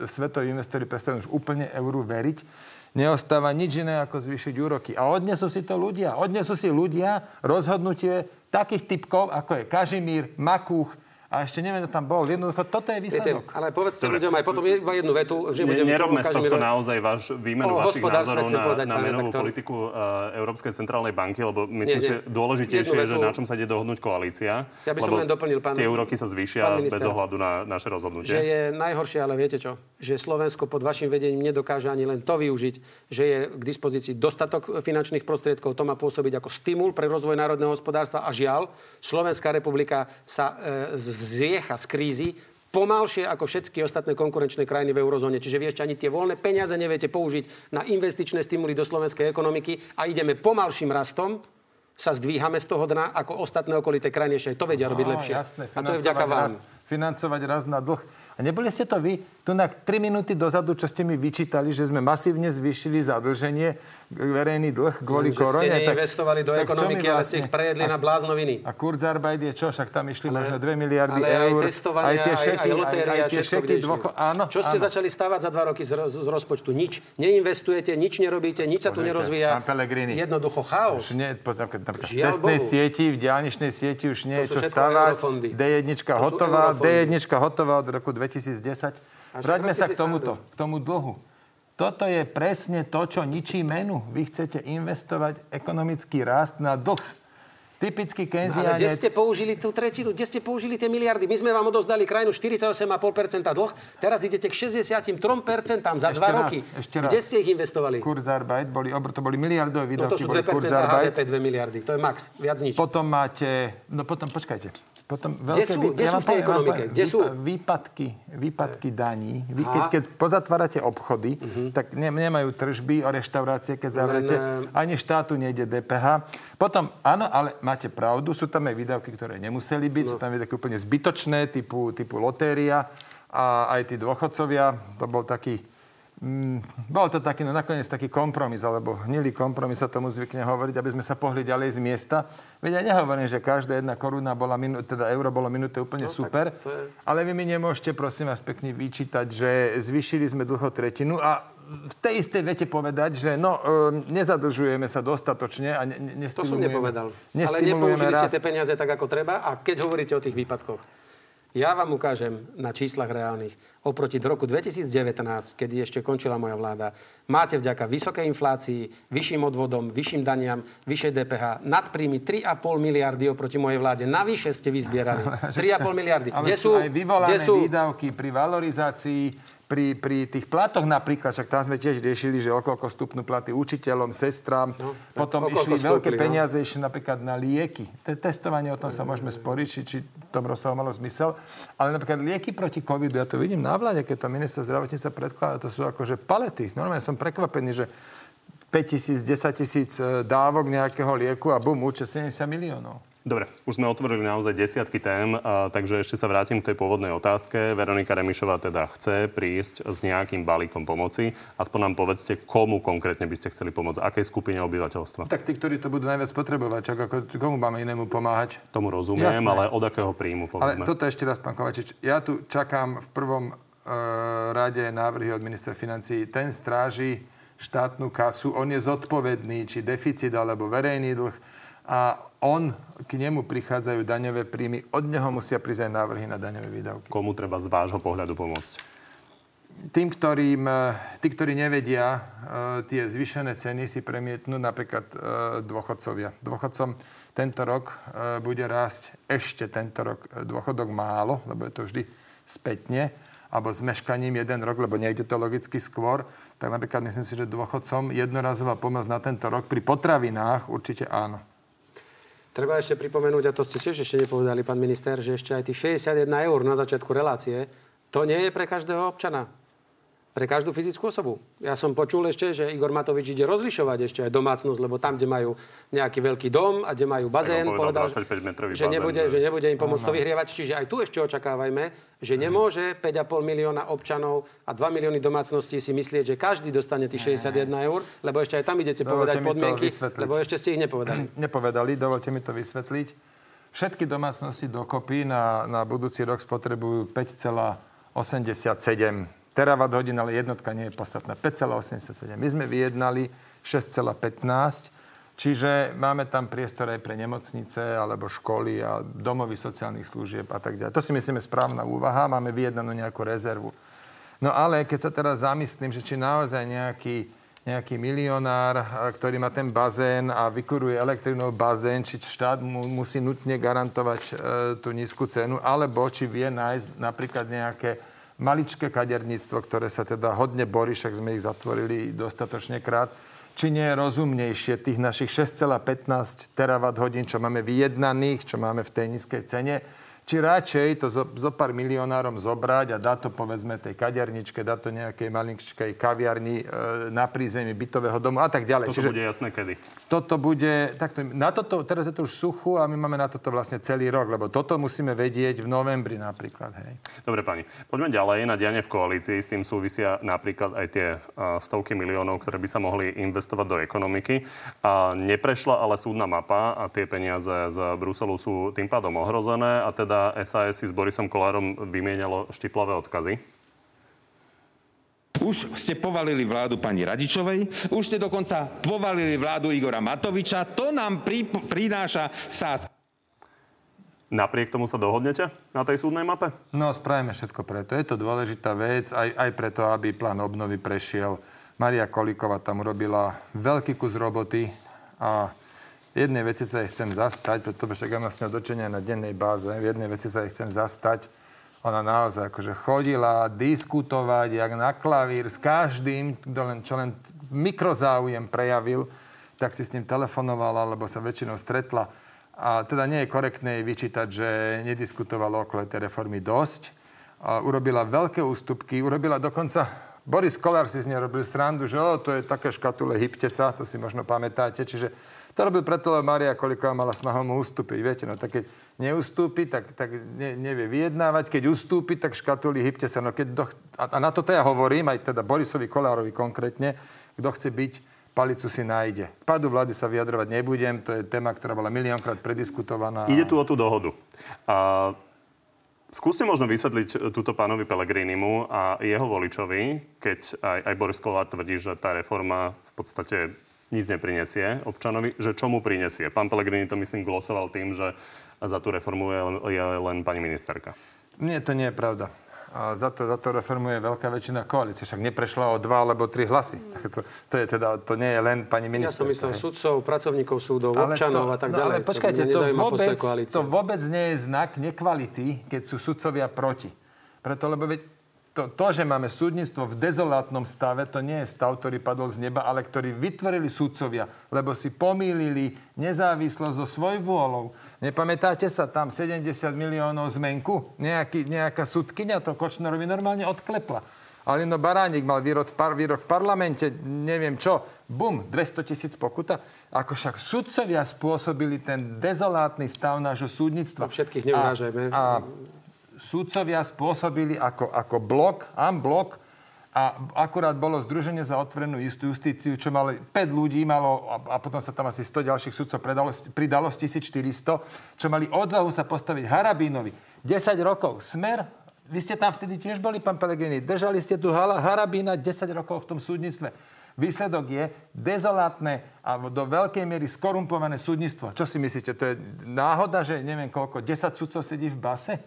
svetoví investori prestanú už úplne euru veriť, neostáva nič iné ako zvýšiť úroky. A odnesú si to ľudia. Odnesú si ľudia rozhodnutie takých typkov, ako je Kažimír, Makúch, a ešte neviem, kto tam bol. Jednoducho, toto je výsledok. Viete, ale povedzte Dobre. ľuďom aj potom iba jednu vetu. Že ne, nerobme z tohto naozaj váš výmenu vašich názorov na, povedať, na menovú politiku uh, Európskej centrálnej banky, lebo myslím, nie, nie. že dôležitejšie je, že na čom sa ide dohodnúť koalícia. Ja by som len doplnil, pán... Tie úroky sa zvýšia minister, bez ohľadu na naše rozhodnutie. Že je najhoršie, ale viete čo? Že Slovensko pod vašim vedením nedokáže ani len to využiť, že je k dispozícii dostatok finančných prostriedkov. To má pôsobiť ako stimul pre rozvoj národného hospodárstva. A žiaľ, Slovenská republika sa e, zriecha z krízy pomalšie ako všetky ostatné konkurenčné krajiny v eurozóne. Čiže vy ešte ani tie voľné peniaze neviete použiť na investičné stimuly do slovenskej ekonomiky a ideme pomalším rastom, sa zdvíhame z toho dna, ako ostatné okolité krajiny ešte to vedia robiť no, lepšie. Jasné, a to je vďaka vám. Rast, financovať raz na dlh. A neboli ste to vy, tu na 3 minúty dozadu, čo ste mi vyčítali, že sme masívne zvýšili zadlženie, verejný dlh kvôli že korone. Ste investovali do ekonomiky, vlastne... ale ste ich prejedli a, na bláznoviny. A Kurzarbeit je čo? Však tam išli ale, možno 2 miliardy ale eur. aj testovania, aj tie šeky, aj, aj lotéria, aj, aj tie šeky dôcho... áno, Čo ste áno. začali stávať za dva roky z, z rozpočtu? Nič. Neinvestujete, nič nerobíte, nič sa tu nerozvíja. Jednoducho chaos. Už nie, v cestnej sieti, v diálničnej sieti už nie je čo stavať. D1 hotová, D1 hotová od roku 2010. Vráťme sa k tomuto, k tomu dlhu. Toto je presne to, čo ničí menu. Vy chcete investovať ekonomický rast na dlh. Typický kenzianec... No, ale kde ste použili tú tretinu? Kde ste použili tie miliardy? My sme vám odozdali krajinu 48,5% dlh. Teraz idete k 63% za ešte dva raz, roky. Ešte raz. Kde ste ich investovali? Kurzarbeit, boli, to boli miliardové výdavky. No to sú 2% HDP, 2 miliardy. To je max. Viac nič. Potom máte... No potom, počkajte. Potom veľké, kde sú, kde ja sú v tej ekonomike? Kde sú? Výpadky, výpadky daní. Vy, keď, keď pozatvárate obchody, uh-huh. tak ne, nemajú tržby o reštaurácie, keď zavrete. Len, ani štátu nejde DPH. Potom, áno, ale máte pravdu, sú tam aj výdavky, ktoré nemuseli byť. No. Sú tam také úplne zbytočné, typu, typu lotéria. A aj tí dôchodcovia, to bol taký Mm, bol to taký, no nakoniec taký kompromis, alebo hnilý kompromis sa tomu zvykne hovoriť, aby sme sa pohli ďalej z miesta. Veď ja nehovorím, že každá jedna koruna bola minú, teda euro bolo minúte úplne no, super, je... ale vy mi nemôžete, prosím vás, pekne vyčítať, že zvýšili sme dlho tretinu a v tej istej vete povedať, že no, e, nezadržujeme sa dostatočne a ne, ne, To som nepovedal. Ale nepoužili ste tie peniaze tak, ako treba a keď hovoríte o tých výpadkoch, ja vám ukážem na číslach reálnych. Oproti roku 2019, kedy ešte končila moja vláda, máte vďaka vysokej inflácii, vyšším odvodom, vyšším daniam, vyššej DPH, nad príjmy 3,5 miliardy oproti mojej vláde. Navyše ste vyzbierali 3,5 miliardy. Ale kde sú, aj vyvolané kde sú... výdavky pri valorizácii pri, pri tých platoch napríklad, však tam sme tiež riešili, že okolko stupnú platy učiteľom, sestrám, no, potom išli veľké no. peniaze, išli napríklad na lieky. Te, testovanie, o tom sa môžeme sporiť, či, či to rozsahu malo zmysel. Ale napríklad lieky proti covidu, ja to vidím na vláde, keď to minister zdravotníctva predkladá, to sú akože palety. Normálne som prekvapený, že 5 tisíc, 10 tisíc e, dávok nejakého lieku a bum, účet 70 miliónov. Dobre, už sme otvorili naozaj desiatky tém, a, takže ešte sa vrátim k tej pôvodnej otázke. Veronika Remišová teda chce prísť s nejakým balíkom pomoci. Aspoň nám povedzte, komu konkrétne by ste chceli pomôcť, akej skupine obyvateľstva. Tak tí, ktorí to budú najviac potrebovať, čak ako komu máme inému pomáhať? Tomu rozumiem, Jasné. ale od akého príjmu povedzme. Ale toto ešte raz, pán Kovačič. Ja tu čakám v prvom e, rade návrhy od ministra financí. Ten stráži štátnu kasu, on je zodpovedný, či deficit alebo verejný dlh a on, k nemu prichádzajú daňové príjmy, od neho musia prísť aj návrhy na daňové výdavky. Komu treba z vášho pohľadu pomôcť? Tým, ktorým, e, tí, ktorí nevedia, e, tie zvýšené ceny si premietnú napríklad e, dôchodcovia. Dôchodcom tento rok bude rásť ešte tento rok dôchodok málo, lebo je to vždy spätne, alebo s meškaním jeden rok, lebo nejde to logicky skôr. Tak napríklad myslím si, že dôchodcom jednorazová pomoc na tento rok pri potravinách určite áno. Treba ešte pripomenúť, a to ste tiež ešte nepovedali, pán minister, že ešte aj tých 61 eur na začiatku relácie, to nie je pre každého občana pre každú fyzickú osobu. Ja som počul ešte, že Igor Matovič ide rozlišovať ešte aj domácnosť, lebo tam, kde majú nejaký veľký dom a kde majú bazén, povedal, povedal že, nebude, že nebude im pomôcť to vyhrievať. Čiže aj tu ešte očakávajme, že nemôže 5,5 milióna občanov a 2 milióny domácností si myslieť, že každý dostane tých 61 eur, lebo ešte aj tam idete dovolte povedať podmienky, lebo ešte ste ich nepovedali. Nepovedali, dovolte mi to vysvetliť. Všetky domácnosti dokopy na, na budúci rok spotrebujú 5,87 terawatt hodín, ale jednotka nie je podstatná. 5,87. My sme vyjednali 6,15, čiže máme tam priestor aj pre nemocnice alebo školy a domovy sociálnych služieb a tak ďalej. To si myslíme správna úvaha, máme vyjednanú nejakú rezervu. No ale keď sa teraz zamyslím, že či naozaj nejaký, nejaký milionár, ktorý má ten bazén a vykuruje elektrinou bazén, či štát mu musí nutne garantovať e, tú nízku cenu, alebo či vie nájsť napríklad nejaké maličké kaderníctvo, ktoré sa teda hodne borí, však sme ich zatvorili dostatočne krát, či nie je rozumnejšie tých našich 6,15 terawatt hodín, čo máme vyjednaných, čo máme v tej nízkej cene, či radšej to zo, zo pár milionárom zobrať a dá to povedzme tej kaderničke, dá to nejakej malinčkej kaviarni e, na prízemí bytového domu a tak ďalej. Toto Čiže bude jasné kedy? Toto bude, takto, na toto, teraz je to už suchu a my máme na toto vlastne celý rok, lebo toto musíme vedieť v novembri napríklad. Hej. Dobre pani, poďme ďalej na dianie v koalícii. S tým súvisia napríklad aj tie uh, stovky miliónov, ktoré by sa mohli investovať do ekonomiky. A neprešla ale súdna mapa a tie peniaze z Bruselu sú tým pádom ohrozené a teda teda SAS si s Borisom Kolárom vymienialo štiplavé odkazy. Už ste povalili vládu pani Radičovej, už ste dokonca povalili vládu Igora Matoviča. To nám pri, prináša SAS. Napriek tomu sa dohodnete na tej súdnej mape? No, spravíme všetko preto. Je to dôležitá vec, aj, aj preto, aby plán obnovy prešiel. Maria Kolíková tam urobila veľký kus roboty a jednej veci sa jej chcem zastať, pretože však ja mám s ňou dočenia na dennej báze. V jednej veci sa jej chcem zastať. Ona naozaj akože chodila diskutovať, jak na klavír s každým, kto len, čo len mikrozáujem prejavil, tak si s ním telefonovala, alebo sa väčšinou stretla. A teda nie je korektné jej vyčítať, že nediskutovala okolo tej reformy dosť. A urobila veľké ústupky, urobila dokonca Boris Kolár si z nej robil srandu, že o, to je také škatule, hybte sa, to si možno pamätáte. Čiže to robil preto, lebo Maria Koliková mala snahu mu ustúpiť. Viete, no tak keď neustúpi, tak, tak ne, nevie vyjednávať. Keď ustúpi, tak škatuli, hybte sa. No keď do, a, a na toto ja hovorím, aj teda Borisovi Kolárovi konkrétne, kto chce byť, palicu si nájde. K padu vlády sa vyjadrovať nebudem, to je téma, ktorá bola miliónkrát prediskutovaná. Ide tu o tú dohodu. A Skúste možno vysvetliť túto pánovi Pelegrinimu a jeho voličovi, keď aj, aj Boris Kolár tvrdí, že tá reforma v podstate nič neprinesie občanovi, že čo mu prinesie. Pán Pellegrini to myslím glosoval tým, že za tú reformu je, je len pani ministerka. Nie, to nie je pravda. A za to, za to reformuje veľká väčšina koalície. Však neprešla o dva alebo tri hlasy. Tak to, to, je teda, to nie je len pani ministerka. Ja som myslel sudcov, pracovníkov súdov, ale občanov to, a tak no, ďalej. Ale počkajte, to vôbec, to vôbec nie je znak nekvality, keď sú sudcovia proti. Preto, lebo veď to, to, že máme súdnictvo v dezolátnom stave, to nie je stav, ktorý padol z neba, ale ktorý vytvorili súdcovia, lebo si pomýlili nezávislosť so svojvôľou. Nepamätáte sa tam 70 miliónov zmenku? Nejaký, nejaká súdkynia to Kočnerovi normálne odklepla. Alino Baránik mal výrok v, par, výrok v parlamente, neviem čo, bum, 200 tisíc pokuta. Ako však sudcovia spôsobili ten dezolátny stav nášho súdnictva. A všetkých neurážajme. A, a sudcovia spôsobili ako, ako blok, blok, a akurát bolo Združenie za otvorenú justíciu, čo malo 5 ľudí, malo, a, a potom sa tam asi 100 ďalších sudcov pridalo, pridalo z 1400, čo mali odvahu sa postaviť Harabínovi. 10 rokov. Smer vy ste tam vtedy tiež boli, pán Pelegrini. Držali ste tu Harabína 10 rokov v tom súdnictve. Výsledok je dezolátne a do veľkej miery skorumpované súdnictvo. Čo si myslíte? To je náhoda, že neviem koľko, 10 sudcov sedí v base?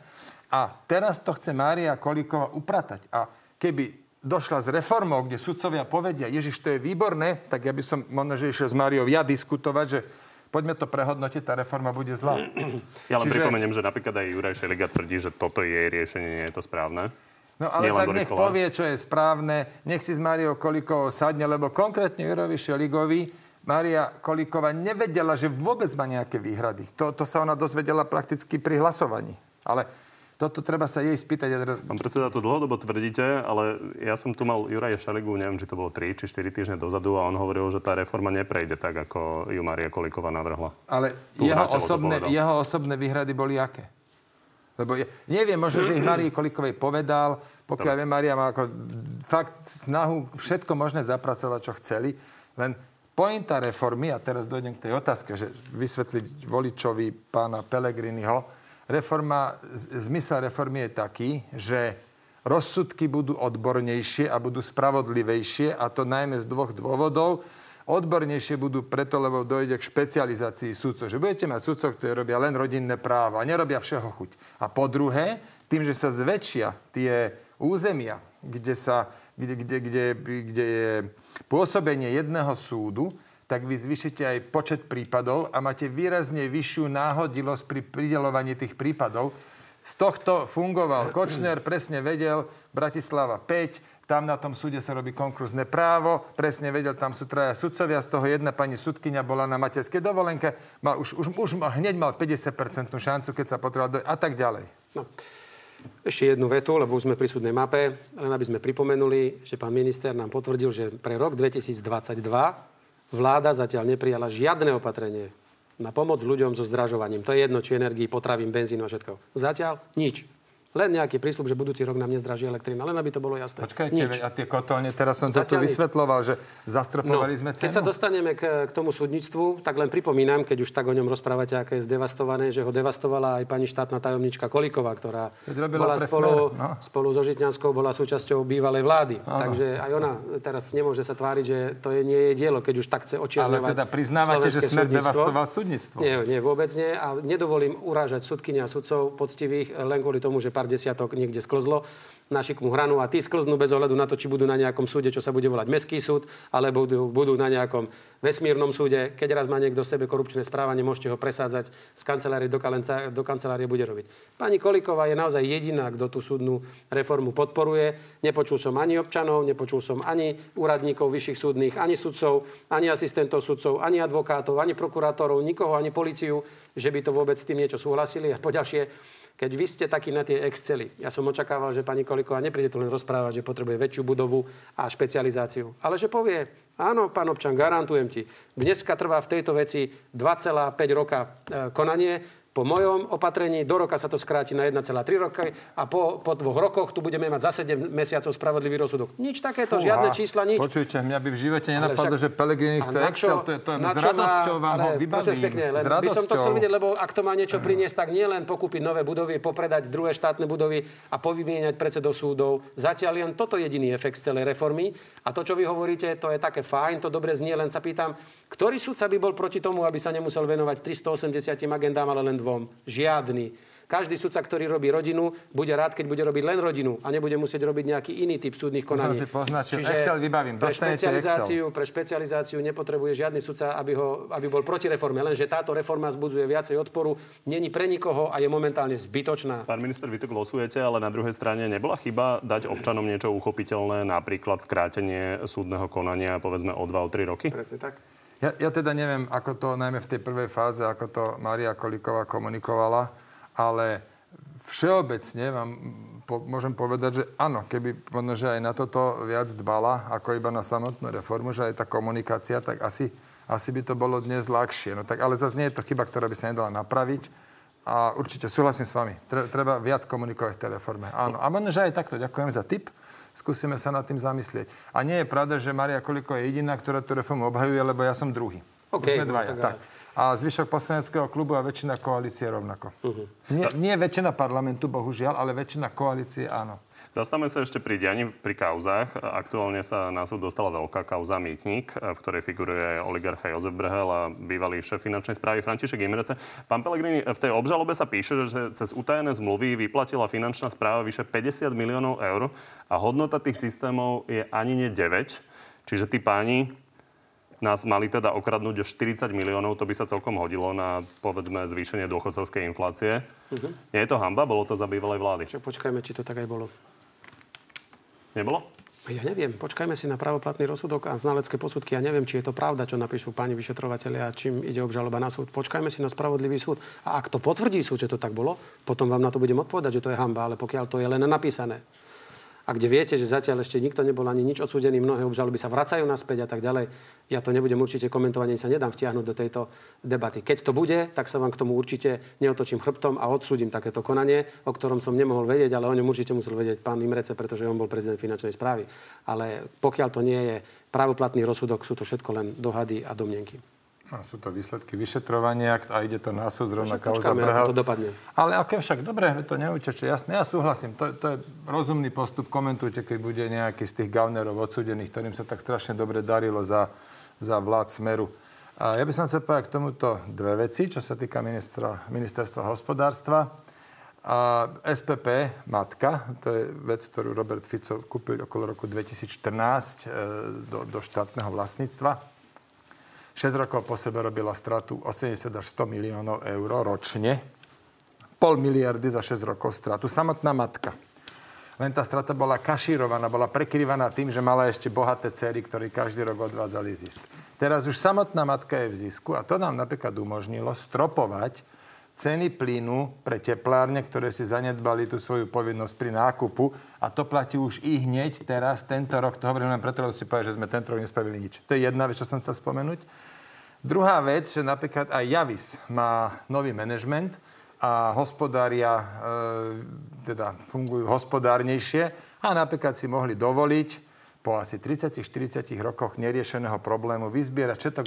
A teraz to chce Mária Kolíková upratať. A keby došla s reformou, kde sudcovia povedia, Ježiš, to je výborné, tak ja by som možno, že išiel s Máriou ja diskutovať, že poďme to prehodnotiť, tá reforma bude zlá. Ja len Čiže... pripomeniem, že napríklad aj Juraj Šeliga tvrdí, že toto je jej riešenie, nie je to správne. No ale tak nech povie, čo je správne, nech si s Máriou Kolikovou sadne, lebo konkrétne Jurovi Šeligovi Mária Kolíková nevedela, že vôbec má nejaké výhrady. To, to sa ona dozvedela prakticky pri hlasovaní. Ale toto treba sa jej spýtať. teraz... Pán predseda, to dlhodobo tvrdíte, ale ja som tu mal Juraja Šaligu, neviem, či to bolo 3 či 4 týždne dozadu a on hovoril, že tá reforma neprejde tak, ako ju Maria Kolíková navrhla. Ale jeho osobné, jeho osobné výhrady boli aké? Lebo ja, neviem, možno, že ich Marii Kolíkovej povedal, pokiaľ viem, Maria má ako fakt snahu všetko možné zapracovať, čo chceli, len pointa reformy, a teraz dojdem k tej otázke, že vysvetliť voličovi pána Pelegriniho, reforma, zmysel reformy je taký, že rozsudky budú odbornejšie a budú spravodlivejšie a to najmä z dvoch dôvodov. Odbornejšie budú preto, lebo dojde k špecializácii súdcov. Že budete mať súdcov, ktorí robia len rodinné právo a nerobia všeho chuť. A po druhé, tým, že sa zväčšia tie územia, kde, sa, kde, kde, kde, kde je pôsobenie jedného súdu, tak vy zvyšite aj počet prípadov a máte výrazne vyššiu náhodilosť pri pridelovaní tých prípadov. Z tohto fungoval Kočner, presne vedel, Bratislava 5, tam na tom súde sa robí konkurzné právo, presne vedel, tam sú traja sudcovia, z toho jedna pani sudkynia bola na materskej dovolenke, mal, už, už, už hneď mal 50% šancu, keď sa potreboval a tak ďalej. No. Ešte jednu vetu, lebo už sme pri súdnej mape, len aby sme pripomenuli, že pán minister nám potvrdil, že pre rok 2022 vláda zatiaľ neprijala žiadne opatrenie na pomoc ľuďom so zdražovaním. To je jedno, či energii, potravín, benzínu a všetko. Zatiaľ nič. Len nejaký prísľub, že budúci rok nám nezdraží elektrina. Len aby to bolo jasné. Počkajte, Nič. a tie kotolne, teraz som to tu vysvetloval, že zastropovali no, sme cenu. Keď sa dostaneme k, k tomu súdnictvu, tak len pripomínam, keď už tak o ňom rozprávate, aké je zdevastované, že ho devastovala aj pani štátna tajomnička Kolíková, ktorá bola spolu, no. spolu so Žitňanskou, bola súčasťou bývalej vlády. Ano. Takže aj ona teraz nemôže sa tváriť, že to je nie je dielo, keď už tak chce očierňovať Ale teda priznávate, že smer súdnictvo. devastoval súdnictvo. Nie, nie, vôbec nie. A nedovolím urážať súdkynia a sudcov poctivých len kvôli tomu, že pár desiatok niekde sklzlo na šikmú hranu a tí sklznú bez ohľadu na to, či budú na nejakom súde, čo sa bude volať Mestský súd, alebo budú, budú na nejakom vesmírnom súde. Keď raz má niekto v sebe korupčné správanie, môžete ho presádzať z kancelárie do, kalenca, do kancelárie bude robiť. Pani Koliková je naozaj jediná, kto tú súdnu reformu podporuje. Nepočul som ani občanov, nepočul som ani úradníkov vyšších súdnych, ani sudcov, ani asistentov sudcov, ani advokátov, ani prokurátorov, nikoho, ani policiu, že by to vôbec s tým niečo súhlasili. A poďalšie, keď vy ste takí na tie Excely, ja som očakával, že pani Koliková nepríde tu len rozprávať, že potrebuje väčšiu budovu a špecializáciu, ale že povie, áno, pán občan, garantujem ti, dneska trvá v tejto veci 2,5 roka e, konanie, po mojom opatrení do roka sa to skráti na 1,3 roky a po, po dvoch rokoch tu budeme mať za 7 mesiacov spravodlivý rozsudok. Nič takéto, Fúha. žiadne čísla, nič. Počujte, mňa by v živote nenapadlo, však... že Pelegrini chce Excel, to je, to je s radosťou vám ho vybavím. Pekne, len by som to chcel vidieť, lebo ak to má niečo priniesť, tak nie len pokúpiť nové budovy, popredať druhé štátne budovy a povymieňať predsedov súdov. Zatiaľ len toto jediný efekt z celej reformy. A to, čo vy hovoríte, to je také fajn, to dobre znie, len sa pýtam, ktorý sudca by bol proti tomu, aby sa nemusel venovať 380 agendám, ale len dvom? Žiadny. Každý sudca, ktorý robí rodinu, bude rád, keď bude robiť len rodinu a nebude musieť robiť nejaký iný typ súdnych konaní. si poznačiť. Excel vybavím. Pre špecializáciu, pre špecializáciu nepotrebuje žiadny sudca, aby, ho, aby bol proti reforme. Lenže táto reforma zbudzuje viacej odporu, není pre nikoho a je momentálne zbytočná. Pán minister, vy to glosujete, ale na druhej strane nebola chyba dať občanom niečo uchopiteľné, napríklad skrátenie súdneho konania povedzme o 2 o 3 roky? Presne tak. Ja, ja teda neviem, ako to najmä v tej prvej fáze, ako to Maria Kolíková komunikovala, ale všeobecne vám po, môžem povedať, že áno, keby možno, že aj na toto viac dbala, ako iba na samotnú reformu, že aj tá komunikácia, tak asi, asi by to bolo dnes ľahšie. No tak ale zase nie je to chyba, ktorá by sa nedala napraviť. A určite súhlasím s vami. Treba viac komunikovať v tej reforme. Áno. A možno, že aj takto. Ďakujem za tip skúsime sa nad tým zamyslieť. A nie je pravda, že Maria Koliko je jediná, ktorá tú reformu obhajuje, lebo ja som druhý. Okay, Sme dvaja, no, tak. A zvyšok poslaneckého klubu a väčšina koalície rovnako. Uh-huh. Nie, nie väčšina parlamentu, bohužiaľ, ale väčšina koalície áno. Zastavme sa ešte pri dianí pri kauzách. Aktuálne sa na súd dostala veľká kauza Mýtnik, v ktorej figuruje oligarcha Jozef Brhel a bývalý šéf finančnej správy František Imrece. Pán Pelegrini, v tej obžalobe sa píše, že cez utajené zmluvy vyplatila finančná správa vyše 50 miliónov eur a hodnota tých systémov je ani nie 9. Čiže tí páni nás mali teda okradnúť o 40 miliónov, to by sa celkom hodilo na, povedzme, zvýšenie dôchodcovskej inflácie. Uh-huh. Nie je to hamba? Bolo to za bývalej vlády? Čo, počkajme, či to tak aj bolo. Nebolo? Ja neviem. Počkajme si na pravoplatný rozsudok a znalecké posudky. Ja neviem, či je to pravda, čo napíšu páni vyšetrovateľia, čím ide obžaloba na súd. Počkajme si na spravodlivý súd. A ak to potvrdí súd, že to tak bolo, potom vám na to budem odpovedať, že to je hamba. Ale pokiaľ to je len napísané, a kde viete, že zatiaľ ešte nikto nebol ani nič odsúdený, mnohé obžaloby sa vracajú naspäť a tak ďalej. Ja to nebudem určite komentovať, ani sa nedám vtiahnuť do tejto debaty. Keď to bude, tak sa vám k tomu určite neotočím chrbtom a odsúdim takéto konanie, o ktorom som nemohol vedieť, ale o ňom určite musel vedieť pán Imrece, pretože on bol prezident finančnej správy. Ale pokiaľ to nie je právoplatný rozsudok, sú to všetko len dohady a domnenky. No, sú to výsledky vyšetrovania a ide to na súd zrovna kauza Brhal. to dopadne. Ale aké však, dobre, to neuteče, jasné, ja súhlasím. To, to je rozumný postup, komentujte, keď bude nejaký z tých gavnerov odsudených, ktorým sa tak strašne dobre darilo za, za vlád Smeru. A ja by som chcel povedať k tomuto dve veci, čo sa týka ministra, ministerstva hospodárstva. A SPP, matka, to je vec, ktorú Robert Fico kúpil okolo roku 2014 e, do, do štátneho vlastníctva 6 rokov po sebe robila stratu 80 až 100 miliónov eur ročne. Pol miliardy za 6 rokov stratu. Samotná matka. Len tá strata bola kašírovaná, bola prekryvaná tým, že mala ešte bohaté cery, ktorí každý rok odvádzali zisk. Teraz už samotná matka je v zisku a to nám napríklad umožnilo stropovať ceny plynu pre teplárne, ktoré si zanedbali tú svoju povinnosť pri nákupu a to platí už i hneď teraz, tento rok. To hovorím len preto, lebo si povedal, že sme tento rok nespravili nič. To je jedna vec, čo som chcel spomenúť. Druhá vec, že napríklad aj Javis má nový manažment a hospodária, e, teda fungujú hospodárnejšie a napríklad si mohli dovoliť po asi 30-40 rokoch neriešeného problému vyzbierať všetok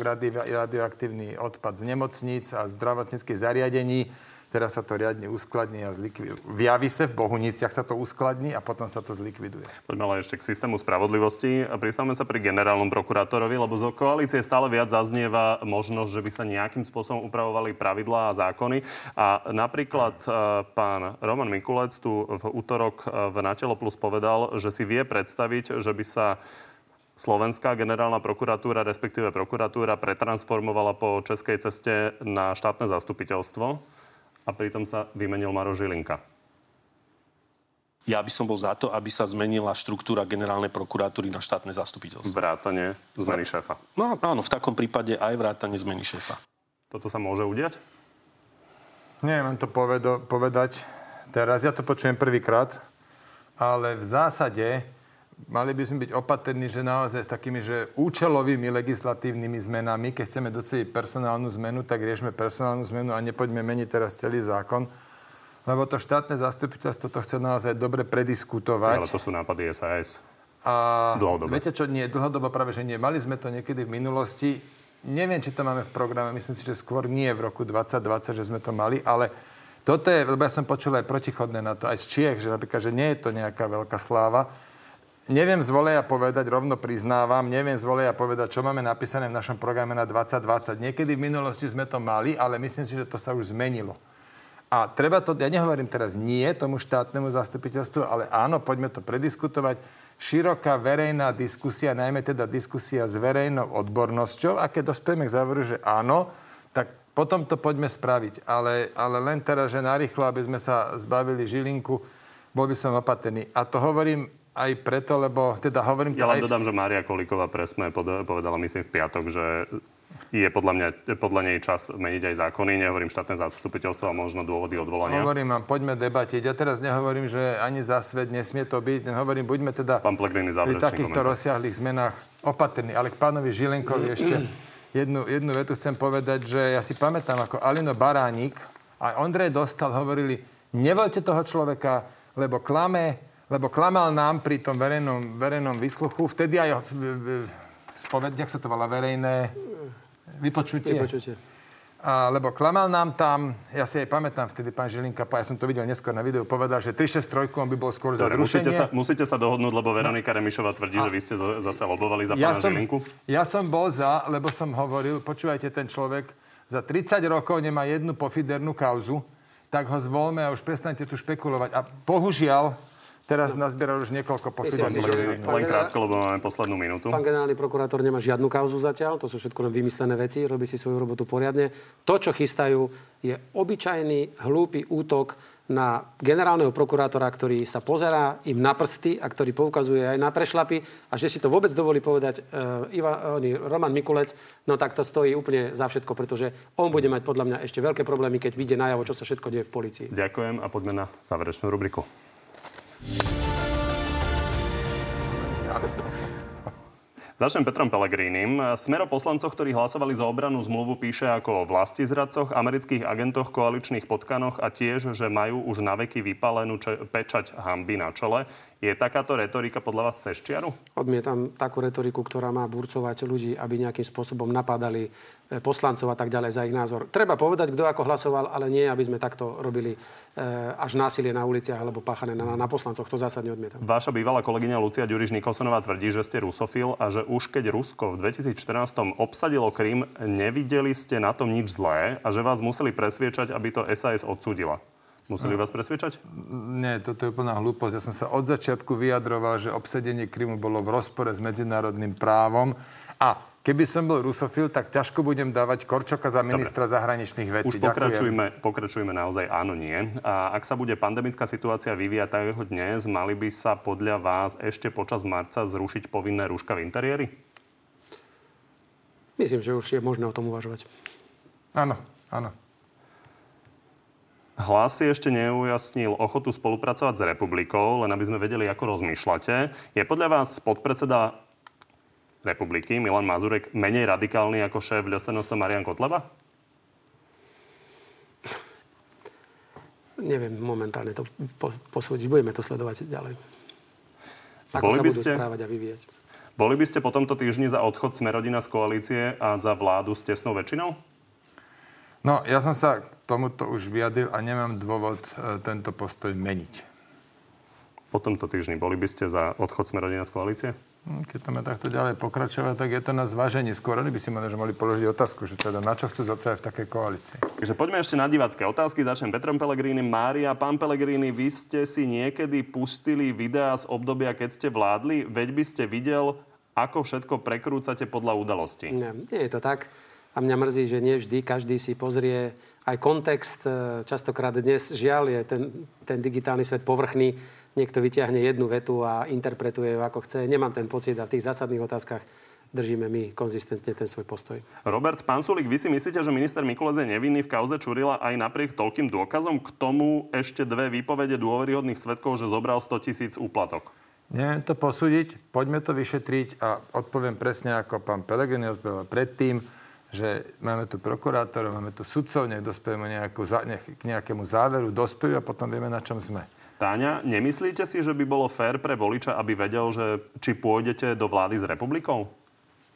radioaktívny odpad z nemocníc a zdravotníckých zariadení Teraz sa to riadne uskladní a zlikviduje. V Javise, v Bohuniciach sa to uskladní a potom sa to zlikviduje. Poďme ale ešte k systému spravodlivosti. Pristavme sa pri generálnom prokurátorovi, lebo z koalície stále viac zaznieva možnosť, že by sa nejakým spôsobom upravovali pravidlá a zákony. A napríklad e, pán Roman Mikulec tu v útorok e, v Natelo Plus povedal, že si vie predstaviť, že by sa Slovenská generálna prokuratúra, respektíve prokuratúra, pretransformovala po českej ceste na štátne zastupiteľstvo a pritom sa vymenil Maro Žilinka. Ja by som bol za to, aby sa zmenila štruktúra generálnej prokuratúry na štátne zastupiteľstvo. Vrátanie zmeny šéfa. No áno, v takom prípade aj vrátanie zmeny šéfa. Toto sa môže udiať? Neviem to povedo, povedať teraz. Ja to počujem prvýkrát. Ale v zásade mali by sme byť opatrní, že naozaj s takými že účelovými legislatívnymi zmenami, keď chceme doceliť personálnu zmenu, tak riešme personálnu zmenu a nepoďme meniť teraz celý zákon. Lebo to štátne zastupiteľstvo to chce naozaj dobre prediskutovať. Ale to sú nápady SAS. A dlhodobo. viete čo, nie, dlhodobo práve, že nie. Mali sme to niekedy v minulosti. Neviem, či to máme v programe. Myslím si, že skôr nie v roku 2020, že sme to mali, ale toto je, lebo ja som počul aj protichodné na to, aj z Čiech, že napríklad, že nie je to nejaká veľká sláva. Neviem z voleja povedať, rovno priznávam, neviem z voleja povedať, čo máme napísané v našom programe na 2020. Niekedy v minulosti sme to mali, ale myslím si, že to sa už zmenilo. A treba to, ja nehovorím teraz nie tomu štátnemu zastupiteľstvu, ale áno, poďme to prediskutovať. Široká verejná diskusia, najmä teda diskusia s verejnou odbornosťou, a keď dospieme k záveru, že áno, tak potom to poďme spraviť. Ale, ale len teraz, že narýchlo, aby sme sa zbavili žilinku, bol by som opatrný. A to hovorím aj preto, lebo teda hovorím... Ja len dodám, že Mária Kolíková presme povedala, myslím, v piatok, že je podľa, mňa, podľa nej čas meniť aj zákony. Nehovorím štátne zastupiteľstvo a možno dôvody odvolania. Hovorím vám, poďme debatiť. Ja teraz nehovorím, že ani za svet nesmie to byť. Hovorím, buďme teda Pán Plegrini, pri takýchto komentár. rozsiahlých zmenách opatrní. Ale k pánovi Žilenkovi ešte jednu, jednu vetu chcem povedať, že ja si pamätám, ako Alino Baránik a Ondrej Dostal hovorili, nevoľte toho človeka, lebo klame, lebo klamal nám pri tom verejnom, verejnom vysluchu. Vtedy aj spoved, jak sa to volá, verejné Vypočutie. Vypočutie. A, lebo klamal nám tam, ja si aj pamätám vtedy pán Žilinka, ja som to videl neskôr na videu, povedal, že 363 on by bol skôr za zrušenie. Musíte sa, musíte sa dohodnúť, lebo Veronika Remišová tvrdí, a... že vy ste zase lobovali za ja pána som, Žilinku. Ja som bol za, lebo som hovoril, počúvajte, ten človek za 30 rokov nemá jednu pofidernú kauzu, tak ho zvolme a už prestaňte tu špekulovať. A bohužiaľ, Teraz nazbieral už niekoľko pochybností. Len krátko, lebo máme poslednú minútu. Pán generálny prokurátor nemá žiadnu kauzu zatiaľ, to sú všetko len vymyslené veci, robí si svoju robotu poriadne. To, čo chystajú, je obyčajný, hlúpy útok na generálneho prokurátora, ktorý sa pozerá im na prsty a ktorý poukazuje aj na prešlapy a že si to vôbec dovolí povedať uh, Iva, uh, Roman Mikulec, no tak to stojí úplne za všetko, pretože on bude mať podľa mňa ešte veľké problémy, keď vyjde najavo, čo sa všetko deje v policii. Ďakujem a poďme na záverečnú rubriku. Začnem Petrom Pelegrínim. Smero poslancov, ktorí hlasovali za obranu zmluvu, píše ako o vlasti zradcoch, amerických agentoch, koaličných potkanoch a tiež, že majú už na veky vypalenú pečať hamby na čele. Je takáto retorika podľa vás seštiaru? Odmietam takú retoriku, ktorá má burcovať ľudí, aby nejakým spôsobom napadali e, poslancov a tak ďalej za ich názor. Treba povedať, kto ako hlasoval, ale nie, aby sme takto robili e, až násilie na uliciach alebo páchané na, na poslancoch. To zásadne odmietam. Vaša bývalá kolegyňa Lucia Ďuriš Nikolsonová tvrdí, že ste rusofil a že už keď Rusko v 2014 obsadilo Krym, nevideli ste na tom nič zlé a že vás museli presviečať, aby to SAS odsúdila. Museli vás presvedčať? Nie, toto je úplná hlúposť. Ja som sa od začiatku vyjadroval, že obsadenie Krymu bolo v rozpore s medzinárodným právom a Keby som bol rusofil, tak ťažko budem dávať Korčoka za ministra Dobre. zahraničných vecí. Už pokračujme, pokračujme naozaj áno, nie. A ak sa bude pandemická situácia vyvíjať tak ako dnes, mali by sa podľa vás ešte počas marca zrušiť povinné rúška v interiéri? Myslím, že už je možné o tom uvažovať. Áno, áno. Hlas si ešte neujasnil ochotu spolupracovať s republikou, len aby sme vedeli, ako rozmýšľate. Je podľa vás podpredseda republiky Milan Mazurek menej radikálny ako šéf LSNS Marian Kotleba? Neviem momentálne to posúdiť. Budeme to sledovať ďalej. Ako Boli sa by budú ste... správať a vyvíjať. Boli by ste po tomto týždni za odchod Smerodina z koalície a za vládu s tesnou väčšinou? No, ja som sa k tomuto už vyjadril a nemám dôvod e, tento postoj meniť. Po tomto týždni boli by ste za odchod Smerodina z koalície? Hm, keď to má takto ďalej pokračovať, tak je to na zváženie. Skôr oni by si možno mohli položiť otázku, že teda na čo chcú zotrvať v takej koalícii. Takže poďme ešte na divácké otázky. Začnem Petrom Pelegrini. Mária, pán Pelegrini, vy ste si niekedy pustili videá z obdobia, keď ste vládli? Veď by ste videl, ako všetko prekrúcate podľa udalosti. Nie, nie je to tak. A mňa mrzí, že nie vždy každý si pozrie aj kontext. E, častokrát dnes, žiaľ, je ten, ten digitálny svet povrchný. Niekto vyťahne jednu vetu a interpretuje ju ako chce. Nemám ten pocit a v tých zásadných otázkach držíme my konzistentne ten svoj postoj. Robert Pansulik, vy si myslíte, že minister Mikulec je nevinný v kauze Čurila aj napriek toľkým dôkazom? K tomu ešte dve výpovede dôveryhodných svetkov, že zobral 100 tisíc úplatok. Neviem to posúdiť, poďme to vyšetriť a odpoviem presne ako pán Pelegrini odpovedal predtým že máme tu prokurátorov, máme tu sudcov, nech dospejeme nejakú, nech, k nejakému záveru, dospejú a potom vieme, na čom sme. Táňa, nemyslíte si, že by bolo fér pre voliča, aby vedel, že či pôjdete do vlády s republikou?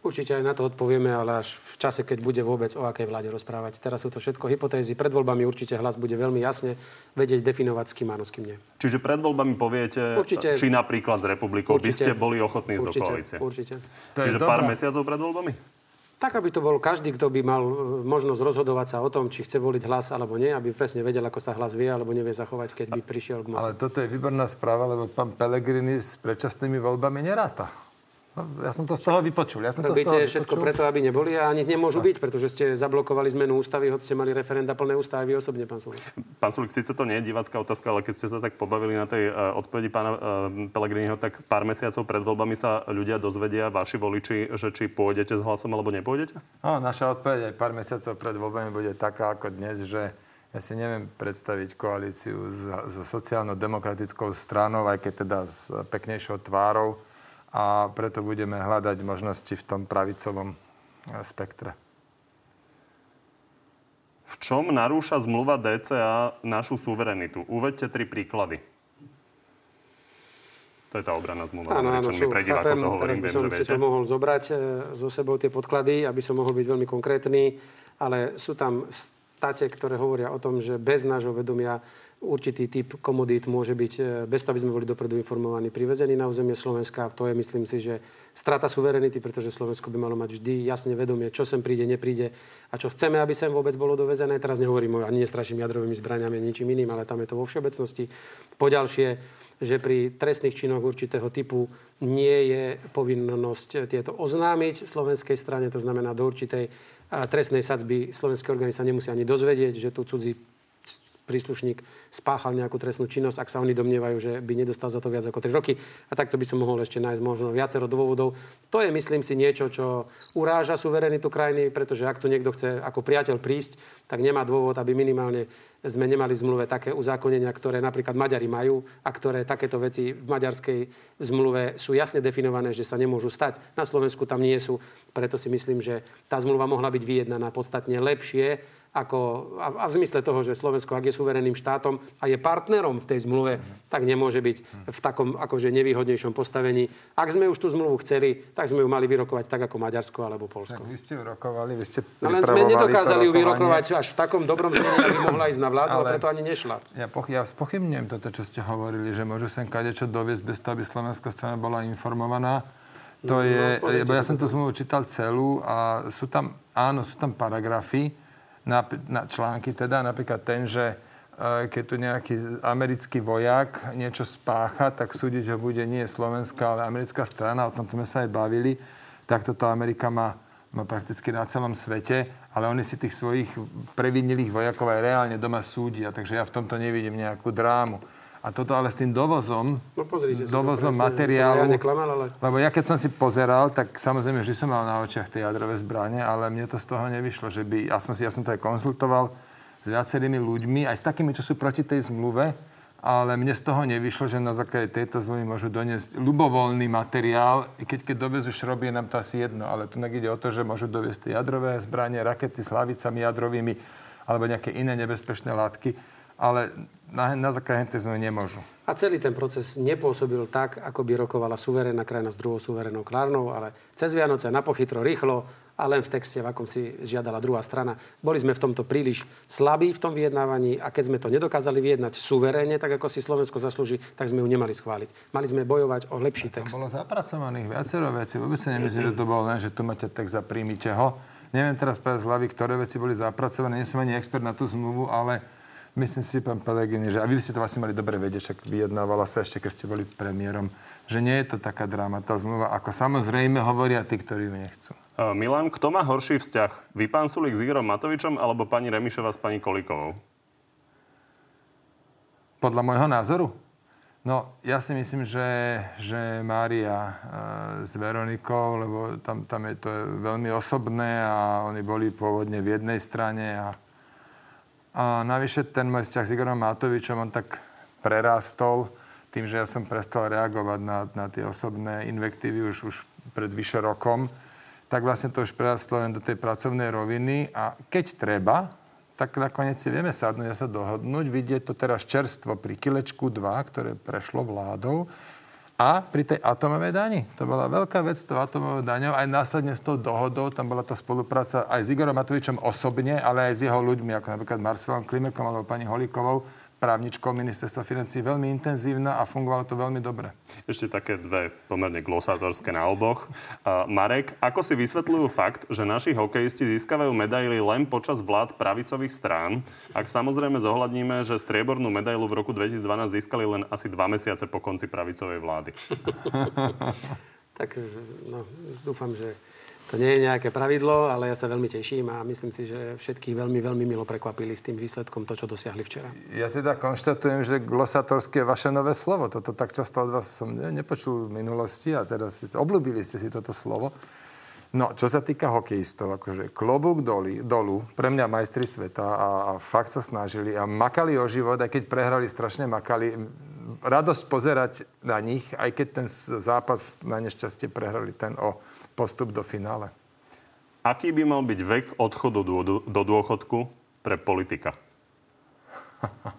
Určite aj na to odpovieme, ale až v čase, keď bude vôbec o akej vláde rozprávať. Teraz sú to všetko hypotézy. Pred voľbami určite hlas bude veľmi jasne vedieť definovať, s kým áno, s kým nie. Čiže pred voľbami poviete, určite, či napríklad s republikou určite, by ste boli ochotní ísť do koalície? Určite. Čiže pár mesiacov pred voľbami? Tak, aby to bol každý, kto by mal e, možnosť rozhodovať sa o tom, či chce voliť hlas alebo nie, aby presne vedel, ako sa hlas vie alebo nevie zachovať, keď by prišiel k moci. Ale toto je výborná správa, lebo pán Pelegrini s predčasnými voľbami neráta. No, ja som to z toho vypočul. Ja som Robíte to z toho všetko vypočul. preto, aby neboli a ani nemôžu byť, pretože ste zablokovali zmenu ústavy, hoď ste mali referenda plné ústavy vy osobne, pán Sulik. Pán Sulik, síce to nie je divácká otázka, ale keď ste sa tak pobavili na tej uh, odpovedi pána uh, Pelegriniho, tak pár mesiacov pred voľbami sa ľudia dozvedia, vaši voliči, že či pôjdete s hlasom alebo nepôjdete? No, naša odpoveď aj pár mesiacov pred voľbami bude taká ako dnes, že ja si neviem predstaviť koalíciu so sociálno-demokratickou stranou, aj keď teda s peknejšou tvárou, a preto budeme hľadať možnosti v tom pravicovom e, spektre. V čom narúša zmluva DCA našu suverenitu? Uvedte tri príklady. To je tá obrana zmluva. Áno, áno, sú, chápem, to teraz hovorím, by viem, som že si viete. to mohol zobrať e, so sebou tie podklady, aby som mohol byť veľmi konkrétny, ale sú tam state, ktoré hovoria o tom, že bez nášho vedomia určitý typ komodít môže byť, e, bez toho, aby sme boli dopredu informovaní, privezený na územie Slovenska. To je, myslím si, že strata suverenity, pretože Slovensko by malo mať vždy jasne vedomie, čo sem príde, nepríde a čo chceme, aby sem vôbec bolo dovezené. Teraz nehovorím o ani nestraším jadrovými zbraniami, ničím iným, ale tam je to vo všeobecnosti. Poďalšie, že pri trestných činoch určitého typu nie je povinnosť tieto oznámiť slovenskej strane, to znamená do určitej trestnej sadzby slovenské orgány sa nemusia ani dozvedieť, že tu cudzí príslušník spáchal nejakú trestnú činnosť, ak sa oni domnievajú, že by nedostal za to viac ako 3 roky. A takto by som mohol ešte nájsť možno viacero dôvodov. To je, myslím si, niečo, čo uráža suverenitu krajiny, pretože ak tu niekto chce ako priateľ prísť, tak nemá dôvod, aby minimálne sme nemali v zmluve také uzákonenia, ktoré napríklad Maďari majú a ktoré takéto veci v maďarskej zmluve sú jasne definované, že sa nemôžu stať. Na Slovensku tam nie sú. Preto si myslím, že tá zmluva mohla byť vyjednaná podstatne lepšie ako, a, a v zmysle toho, že Slovensko, ak je suverénnym štátom a je partnerom v tej zmluve, tak nemôže byť v takom akože nevýhodnejšom postavení. Ak sme už tú zmluvu chceli, tak sme ju mali vyrokovať tak ako Maďarsko alebo Polsko. Tak vy ste ju rokovali, vy ste No len sme nedokázali ju vyrokovať až v takom dobrom znení, aby mohla ísť na vládu, ale, ale preto ani nešla. Ja, poch- ja spochybňujem toto, čo ste hovorili, že môžu sem kadečo doviesť bez toho, aby slovenská strana bola informovaná. To No, je, pozrite lebo ja som tú zmluvu čítal celú a sú tam, áno, sú tam paragrafy, na, na články teda, napríklad ten, že e, keď tu nejaký americký vojak niečo spácha, tak súdiť ho bude nie slovenská, ale americká strana, o tomto sme sa aj bavili, tak toto Amerika má, má prakticky na celom svete, ale oni si tých svojich previnilých vojakov aj reálne doma súdia, takže ja v tomto nevidím nejakú drámu. A toto ale s tým dovozom, No pozrite to dovozom presne. materiálu, ja neklamal, ale... lebo ja keď som si pozeral, tak samozrejme vždy som mal na očiach tie jadrové zbranie, ale mne to z toho nevyšlo, že by, ja som, si, ja som to aj konzultoval s viacerými ľuďmi, aj s takými, čo sú proti tej zmluve, ale mne z toho nevyšlo, že na základe tejto zmluvy môžu doniesť ľubovoľný materiál, keď keď dovezú šroby, je nám to asi jedno, ale tu ide o to, že môžu doviesť tie jadrové zbranie, rakety s hlavicami jadrovými, alebo nejaké iné nebezpečné látky, ale na, na základe tej zmluvy nemôžu. A celý ten proces nepôsobil tak, ako by rokovala suverénna krajina s druhou suverénnou klárnou, ale cez Vianoce na pochytro, rýchlo a len v texte, v akom si žiadala druhá strana. Boli sme v tomto príliš slabí v tom vyjednávaní a keď sme to nedokázali vyjednať suverénne, tak ako si Slovensko zaslúži, tak sme ju nemali schváliť. Mali sme bojovať o lepší Tam text. bolo zapracovaných viacero vecí. Vôbec si nemyslím, že to bolo len, že tu máte text a príjmite ho. Neviem teraz povedať z hlavy, ktoré veci boli zapracované. Nie som ani expert na tú zmluvu, ale myslím si, pán Pelegrini, že a vy ste to vlastne mali dobre vedieť, však vyjednávala sa ešte, keď ste boli premiérom, že nie je to taká dráma, tá zmluva, ako samozrejme hovoria tí, ktorí ju nechcú. Uh, Milan, kto má horší vzťah? Vy, pán Sulik, s Igorom Matovičom alebo pani Remišová s pani Kolikovou? Podľa môjho názoru? No, ja si myslím, že, že Mária e, s Veronikou, lebo tam, tam je to veľmi osobné a oni boli pôvodne v jednej strane a, a navyše ten môj vzťah s Igorom Matovičom, on tak prerastol tým, že ja som prestal reagovať na, na tie osobné invektívy už, už pred vyše rokom, tak vlastne to už prerastlo len do tej pracovnej roviny a keď treba, tak nakoniec si vieme sadnúť a sa dohodnúť. Vidieť to teraz čerstvo pri kilečku 2, ktoré prešlo vládou. A pri tej atomovej dani. To bola veľká vec s tou atomovou daňou. Aj následne s tou dohodou, tam bola tá spolupráca aj s Igorom Matovičom osobne, ale aj s jeho ľuďmi, ako napríklad Marcelom Klimekom alebo pani Holikovou. Právničkou ministerstva financí veľmi intenzívna a fungovalo to veľmi dobre. Ešte také dve pomerne glosátorské na oboch. Uh, Marek, ako si vysvetľujú fakt, že naši hokejisti získavajú medaily len počas vlád pravicových strán, ak samozrejme zohľadníme, že striebornú medailu v roku 2012 získali len asi dva mesiace po konci pravicovej vlády? tak no, dúfam, že to nie je nejaké pravidlo, ale ja sa veľmi teším a myslím si, že všetkých veľmi, veľmi milo prekvapili s tým výsledkom to, čo dosiahli včera. Ja teda konštatujem, že glosatorské je vaše nové slovo. Toto tak často od vás som nepočul v minulosti a teraz obľúbili ste si toto slovo. No, čo sa týka hokejistov, akože klobúk doli, dolu, pre mňa majstri sveta a, a fakt sa snažili a makali o život, aj keď prehrali, strašne makali. Radosť pozerať na nich, aj keď ten zápas na nešťastie prehrali ten o postup do finále. Aký by mal byť vek odchodu do, do dôchodku pre politika?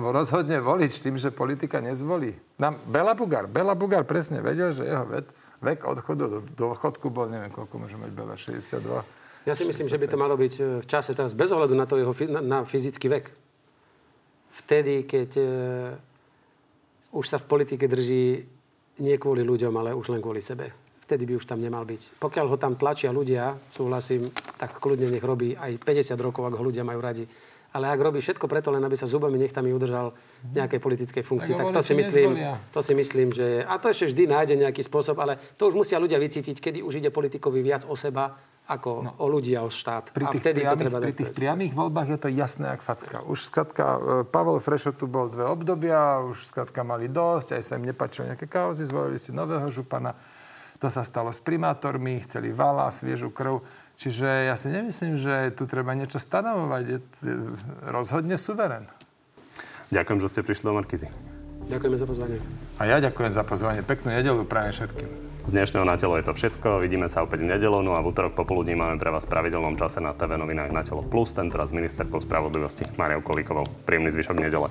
Rozhodne volič tým, že politika nezvolí. Nám Bela Bugár, Bela Bugár presne vedel, že jeho vek, vek odchodu do dôchodku bol, neviem, koľko môže mať Bela, 62? Ja si myslím, 65. že by to malo byť e, v čase teraz bez ohľadu na to jeho na, na fyzický vek. Vtedy, keď e, už sa v politike drží nie kvôli ľuďom, ale už len kvôli sebe vtedy by už tam nemal byť. Pokiaľ ho tam tlačia ľudia, súhlasím, tak kľudne nech robí aj 50 rokov, ak ho ľudia majú radi. Ale ak robí všetko preto, len aby sa zubami nechtami udržal v nejakej politickej funkcii, tak, tak to si myslím, to si myslím, že... A to ešte vždy nájde nejaký spôsob, ale to už musia ľudia vycítiť, kedy už ide politikovi viac o seba, ako no. o ľudí a o štát. Pri tých, a vtedy priamých, to treba pri tých priamých voľbách je to jasné, ak facka. Už skratka, e, Pavel Frešo tu bol dve obdobia, už skratka mali dosť, aj sa im nepačilo nejaké kauzy, zvolili si nového župana to sa stalo s primátormi, chceli vala, sviežu krv. Čiže ja si nemyslím, že tu treba niečo stanovovať. Je rozhodne suverén. Ďakujem, že ste prišli do Markizy. Ďakujeme za pozvanie. A ja ďakujem za pozvanie. Peknú nedelu prajem všetkým. Z dnešného na telo je to všetko. Vidíme sa opäť v nedelu, no a v útorok popoludní máme pre vás v pravidelnom čase na TV novinách na telo plus, tentoraz ministerkou spravodlivosti Mariou Kolíkovou. Príjemný zvyšok nedele.